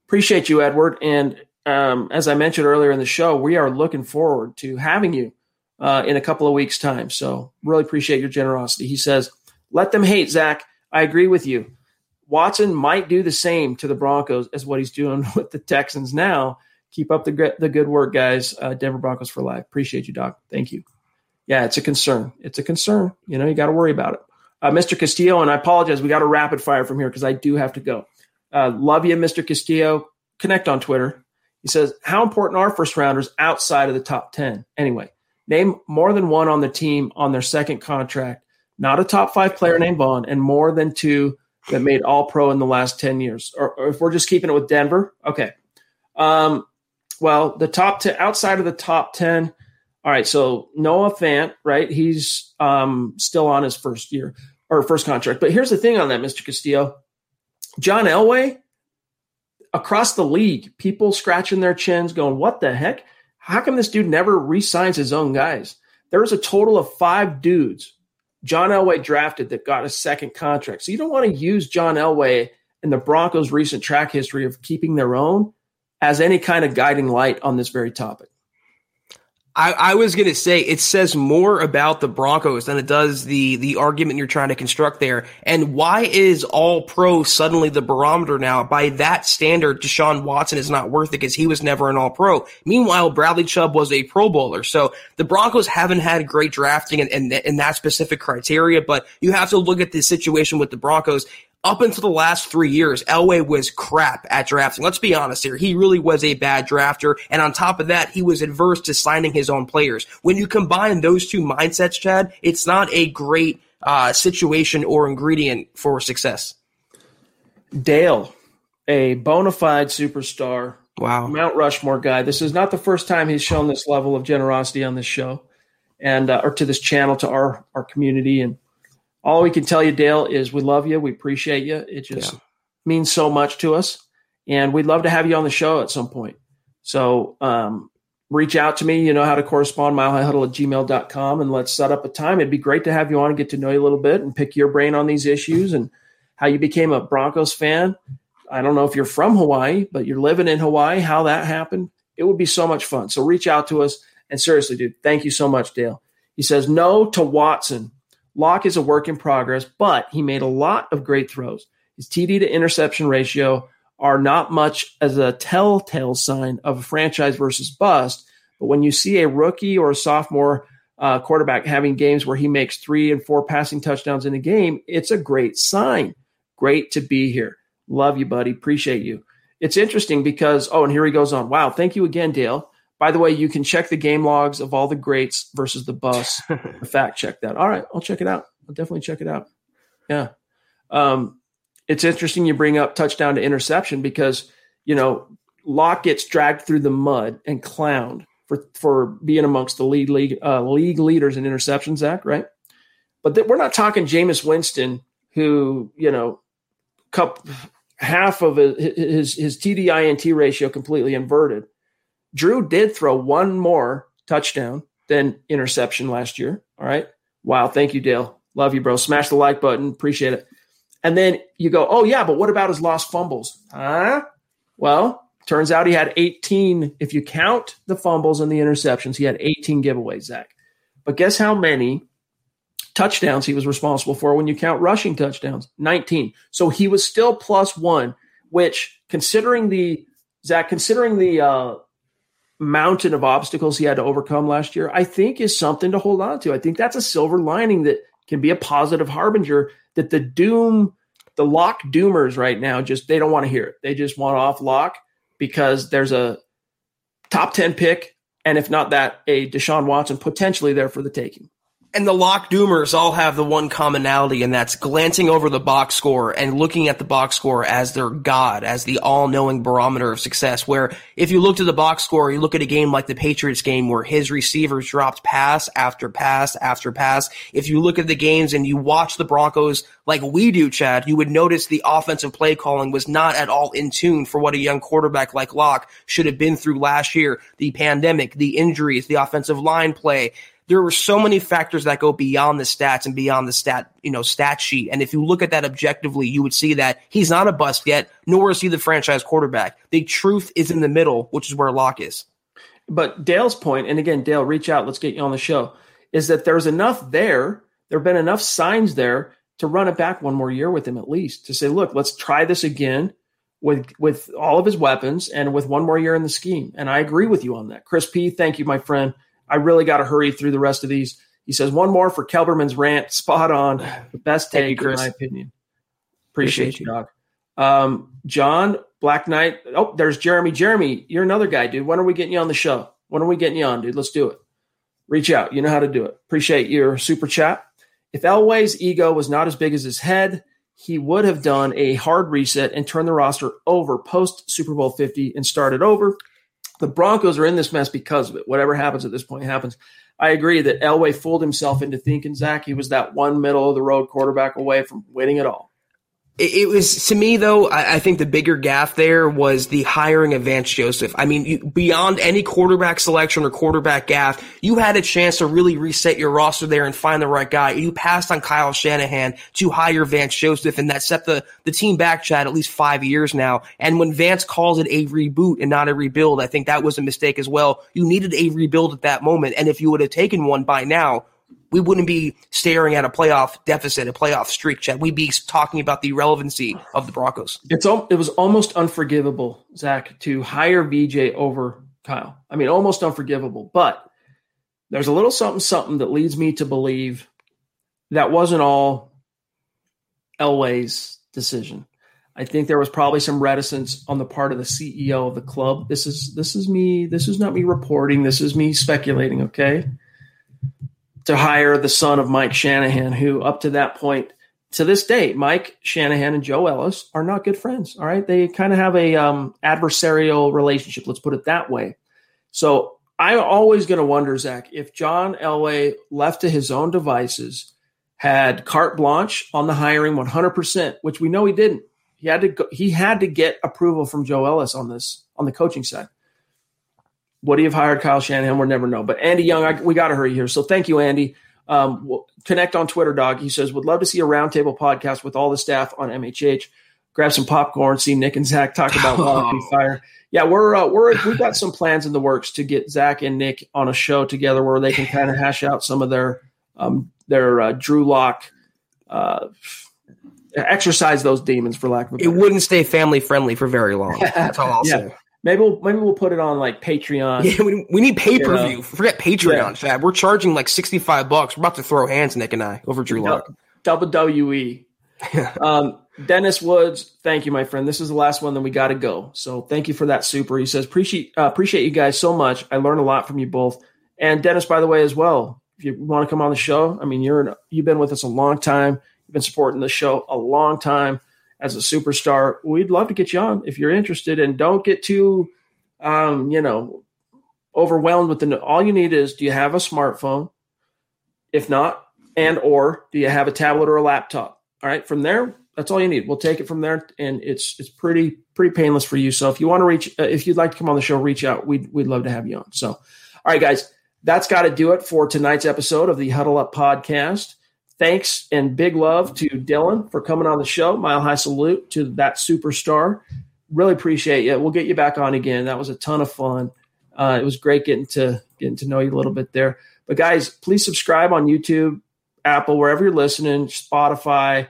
Appreciate you, Edward. And um, as I mentioned earlier in the show, we are looking forward to having you uh, in a couple of weeks' time. So really appreciate your generosity. He says, let them hate, Zach. I agree with you. Watson might do the same to the Broncos as what he's doing with the Texans now. Keep up the, the good work, guys. Uh, Denver Broncos for life. Appreciate you, Doc. Thank you yeah, it's a concern. It's a concern. You know, you got to worry about it. Uh, Mr. Castillo, and I apologize, we got a rapid fire from here because I do have to go. Uh, love you, Mr. Castillo. Connect on Twitter. He says, How important are first rounders outside of the top 10? Anyway, name more than one on the team on their second contract, not a top five player named Von, and more than two that made all pro in the last 10 years. Or, or if we're just keeping it with Denver, okay. Um, well, the top 10, outside of the top 10, all right, so Noah Fant, right? He's um, still on his first year or first contract. But here's the thing on that, Mr. Castillo. John Elway, across the league, people scratching their chins, going, "What the heck? How come this dude never re-signs his own guys?" There was a total of five dudes John Elway drafted that got a second contract. So you don't want to use John Elway and the Broncos' recent track history of keeping their own as any kind of guiding light on this very topic. I, I, was going to say it says more about the Broncos than it does the the argument you're trying to construct there. And why is all pro suddenly the barometer now? By that standard, Deshaun Watson is not worth it because he was never an all pro. Meanwhile, Bradley Chubb was a pro bowler. So the Broncos haven't had great drafting in, in, in that specific criteria, but you have to look at the situation with the Broncos up until the last three years, Elway was crap at drafting. Let's be honest here. He really was a bad drafter. And on top of that, he was adverse to signing his own players. When you combine those two mindsets, Chad, it's not a great uh, situation or ingredient for success. Dale, a bona fide superstar. Wow. Mount Rushmore guy. This is not the first time he's shown this level of generosity on this show and, uh, or to this channel, to our, our community. And, all we can tell you, Dale, is we love you. We appreciate you. It just yeah. means so much to us. And we'd love to have you on the show at some point. So um, reach out to me. You know how to correspond, milehighhuddle at gmail.com, and let's set up a time. It'd be great to have you on and get to know you a little bit and pick your brain on these issues and how you became a Broncos fan. I don't know if you're from Hawaii, but you're living in Hawaii, how that happened. It would be so much fun. So reach out to us. And seriously, dude, thank you so much, Dale. He says no to Watson. Lock is a work in progress, but he made a lot of great throws. His TD to interception ratio are not much as a telltale sign of a franchise versus bust. But when you see a rookie or a sophomore uh, quarterback having games where he makes three and four passing touchdowns in a game, it's a great sign. Great to be here. Love you, buddy. Appreciate you. It's interesting because, oh, and here he goes on. Wow. Thank you again, Dale. By the way, you can check the game logs of all the greats versus the bus. fact check that. All right, I'll check it out. I'll definitely check it out. Yeah. Um, it's interesting you bring up touchdown to interception because, you know, Lock gets dragged through the mud and clowned for, for being amongst the league league uh, league leaders in interceptions, Zach, right? But th- we're not talking Jameis Winston, who, you know, cup half of his, his, his TDINT ratio completely inverted Drew did throw one more touchdown than interception last year. All right. Wow. Thank you, Dale. Love you, bro. Smash the like button. Appreciate it. And then you go, oh, yeah, but what about his lost fumbles? Huh? Well, turns out he had 18. If you count the fumbles and the interceptions, he had 18 giveaways, Zach. But guess how many touchdowns he was responsible for when you count rushing touchdowns? 19. So he was still plus one, which considering the, Zach, considering the, uh, mountain of obstacles he had to overcome last year, I think is something to hold on to. I think that's a silver lining that can be a positive harbinger that the doom, the lock doomers right now, just they don't want to hear it. They just want off lock because there's a top 10 pick. And if not that, a Deshaun Watson potentially there for the taking. And the lock doomers all have the one commonality, and that's glancing over the box score and looking at the box score as their god, as the all-knowing barometer of success. Where if you look at the box score, you look at a game like the Patriots game where his receivers dropped pass after pass after pass. If you look at the games and you watch the Broncos like we do, Chad, you would notice the offensive play calling was not at all in tune for what a young quarterback like Lock should have been through last year. The pandemic, the injuries, the offensive line play, there were so many factors that go beyond the stats and beyond the stat, you know, stat sheet. And if you look at that objectively, you would see that he's not a bust yet, nor is he the franchise quarterback. The truth is in the middle, which is where Lock is. But Dale's point, and again, Dale, reach out. Let's get you on the show. Is that there's enough there? There have been enough signs there to run it back one more year with him at least to say, look, let's try this again with with all of his weapons and with one more year in the scheme. And I agree with you on that. Chris P, thank you, my friend. I really got to hurry through the rest of these. He says one more for Kelberman's rant. Spot on. The best take, you, in my opinion. Appreciate, Appreciate you, dog. Um, John Black Knight. Oh, there's Jeremy. Jeremy, you're another guy, dude. When are we getting you on the show? When are we getting you on, dude? Let's do it. Reach out. You know how to do it. Appreciate your super chat. If Elway's ego was not as big as his head, he would have done a hard reset and turned the roster over post Super Bowl 50 and started over. The Broncos are in this mess because of it. Whatever happens at this point happens. I agree that Elway fooled himself into thinking, Zach, he was that one middle of the road quarterback away from winning it all. It was to me though. I, I, think the bigger gaffe there was the hiring of Vance Joseph. I mean, you, beyond any quarterback selection or quarterback gaffe, you had a chance to really reset your roster there and find the right guy. You passed on Kyle Shanahan to hire Vance Joseph, and that set the the team back, Chad, at least five years now. And when Vance calls it a reboot and not a rebuild, I think that was a mistake as well. You needed a rebuild at that moment, and if you would have taken one by now, we wouldn't be staring at a playoff deficit, a playoff streak, Chad. We'd be talking about the relevancy of the Broncos. It's it was almost unforgivable, Zach, to hire VJ over Kyle. I mean, almost unforgivable. But there's a little something something that leads me to believe that wasn't all Elway's decision. I think there was probably some reticence on the part of the CEO of the club. This is this is me. This is not me reporting. This is me speculating. Okay, to hire the son of Mike Shanahan, who up to that point, to this day, Mike Shanahan and Joe Ellis are not good friends. All right, they kind of have a um, adversarial relationship. Let's put it that way. So I'm always going to wonder, Zach, if John Elway, left to his own devices, had carte blanche on the hiring 100%, which we know he didn't. He had to go, he had to get approval from Joe Ellis on this on the coaching side. Would he have hired Kyle Shanahan? We'll never know. But Andy Young, I, we got to hurry here. So thank you, Andy. Um, we'll connect on Twitter, dog. He says, would love to see a roundtable podcast with all the staff on MHH. Grab some popcorn, see Nick and Zach talk about Wallachie Fire. Yeah, we're uh, we're we've got some plans in the works to get Zach and Nick on a show together where they can kind of hash out some of their um, their uh, Drew Lock uh, exercise those demons for lack of a It wouldn't stay family friendly for very long. That's all I'll yeah. say. Maybe we'll maybe we'll put it on like Patreon. Yeah, we, we need pay per view. Forget Patreon, yeah. Chad. We're charging like sixty five bucks. We're about to throw hands, Nick and I, over Drew Lock. WWE. um, Dennis Woods, thank you, my friend. This is the last one, then we got to go. So thank you for that super. He says appreciate uh, appreciate you guys so much. I learned a lot from you both, and Dennis, by the way, as well. If you want to come on the show, I mean, you're an, you've been with us a long time. You've been supporting the show a long time as a superstar, we'd love to get you on if you're interested. And don't get too, um, you know, overwhelmed with the. All you need is, do you have a smartphone? If not, and or do you have a tablet or a laptop? All right, from there, that's all you need. We'll take it from there, and it's it's pretty pretty painless for you. So if you want to reach, uh, if you'd like to come on the show, reach out. We'd we'd love to have you on. So, all right, guys, that's got to do it for tonight's episode of the Huddle Up Podcast thanks and big love to Dylan for coming on the show. Mile high salute to that superstar. Really appreciate you. We'll get you back on again. That was a ton of fun. Uh, it was great getting to getting to know you a little bit there. But guys, please subscribe on YouTube, Apple, wherever you're listening, Spotify,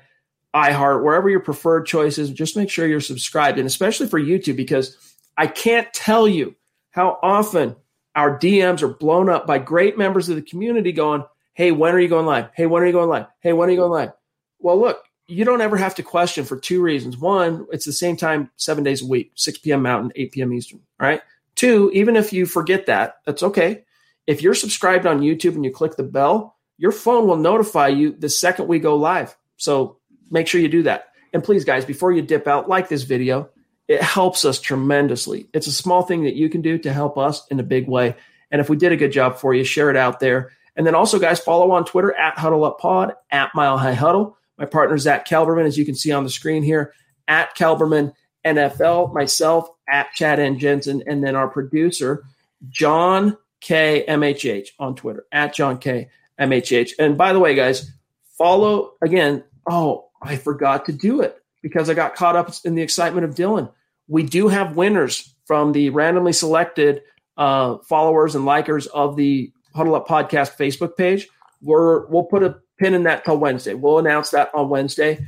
iHeart, wherever your preferred choice is. Just make sure you're subscribed, and especially for YouTube because I can't tell you how often our DMs are blown up by great members of the community going, Hey, when are you going live? Hey, when are you going live? Hey, when are you going live? Well, look, you don't ever have to question for two reasons. One, it's the same time seven days a week, 6 p.m. Mountain, 8 p.m. Eastern. All right. Two, even if you forget that, that's okay. If you're subscribed on YouTube and you click the bell, your phone will notify you the second we go live. So make sure you do that. And please, guys, before you dip out, like this video. It helps us tremendously. It's a small thing that you can do to help us in a big way. And if we did a good job for you, share it out there. And then also, guys, follow on Twitter at Huddle Up Pod, at Mile High Huddle. My partner, Zach Kelberman, as you can see on the screen here, at Kelberman NFL, myself, at Chad and Jensen, and then our producer, John K M H H on Twitter at John K M H H. And by the way, guys, follow again. Oh, I forgot to do it because I got caught up in the excitement of Dylan. We do have winners from the randomly selected uh, followers and likers of the Huddle Up Podcast Facebook page. We're we'll put a pin in that till Wednesday. We'll announce that on Wednesday.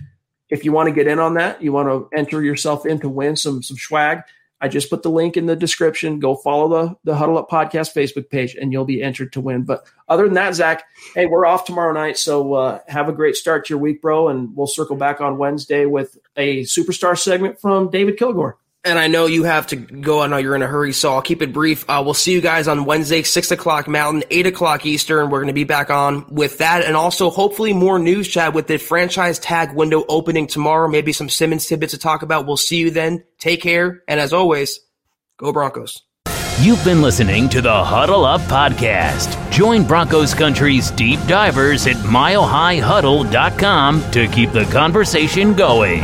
If you want to get in on that, you want to enter yourself in to win some some swag. I just put the link in the description. Go follow the the Huddle Up Podcast Facebook page, and you'll be entered to win. But other than that, Zach, hey, we're off tomorrow night, so uh, have a great start to your week, bro. And we'll circle back on Wednesday with a superstar segment from David Kilgore. And I know you have to go. I know you're in a hurry, so I'll keep it brief. Uh, we'll see you guys on Wednesday, 6 o'clock Mountain, 8 o'clock Eastern. We're going to be back on with that and also hopefully more news, Chad, with the franchise tag window opening tomorrow. Maybe some Simmons tidbits to talk about. We'll see you then. Take care. And as always, go Broncos. You've been listening to the Huddle Up Podcast. Join Broncos Country's deep divers at milehighhuddle.com to keep the conversation going.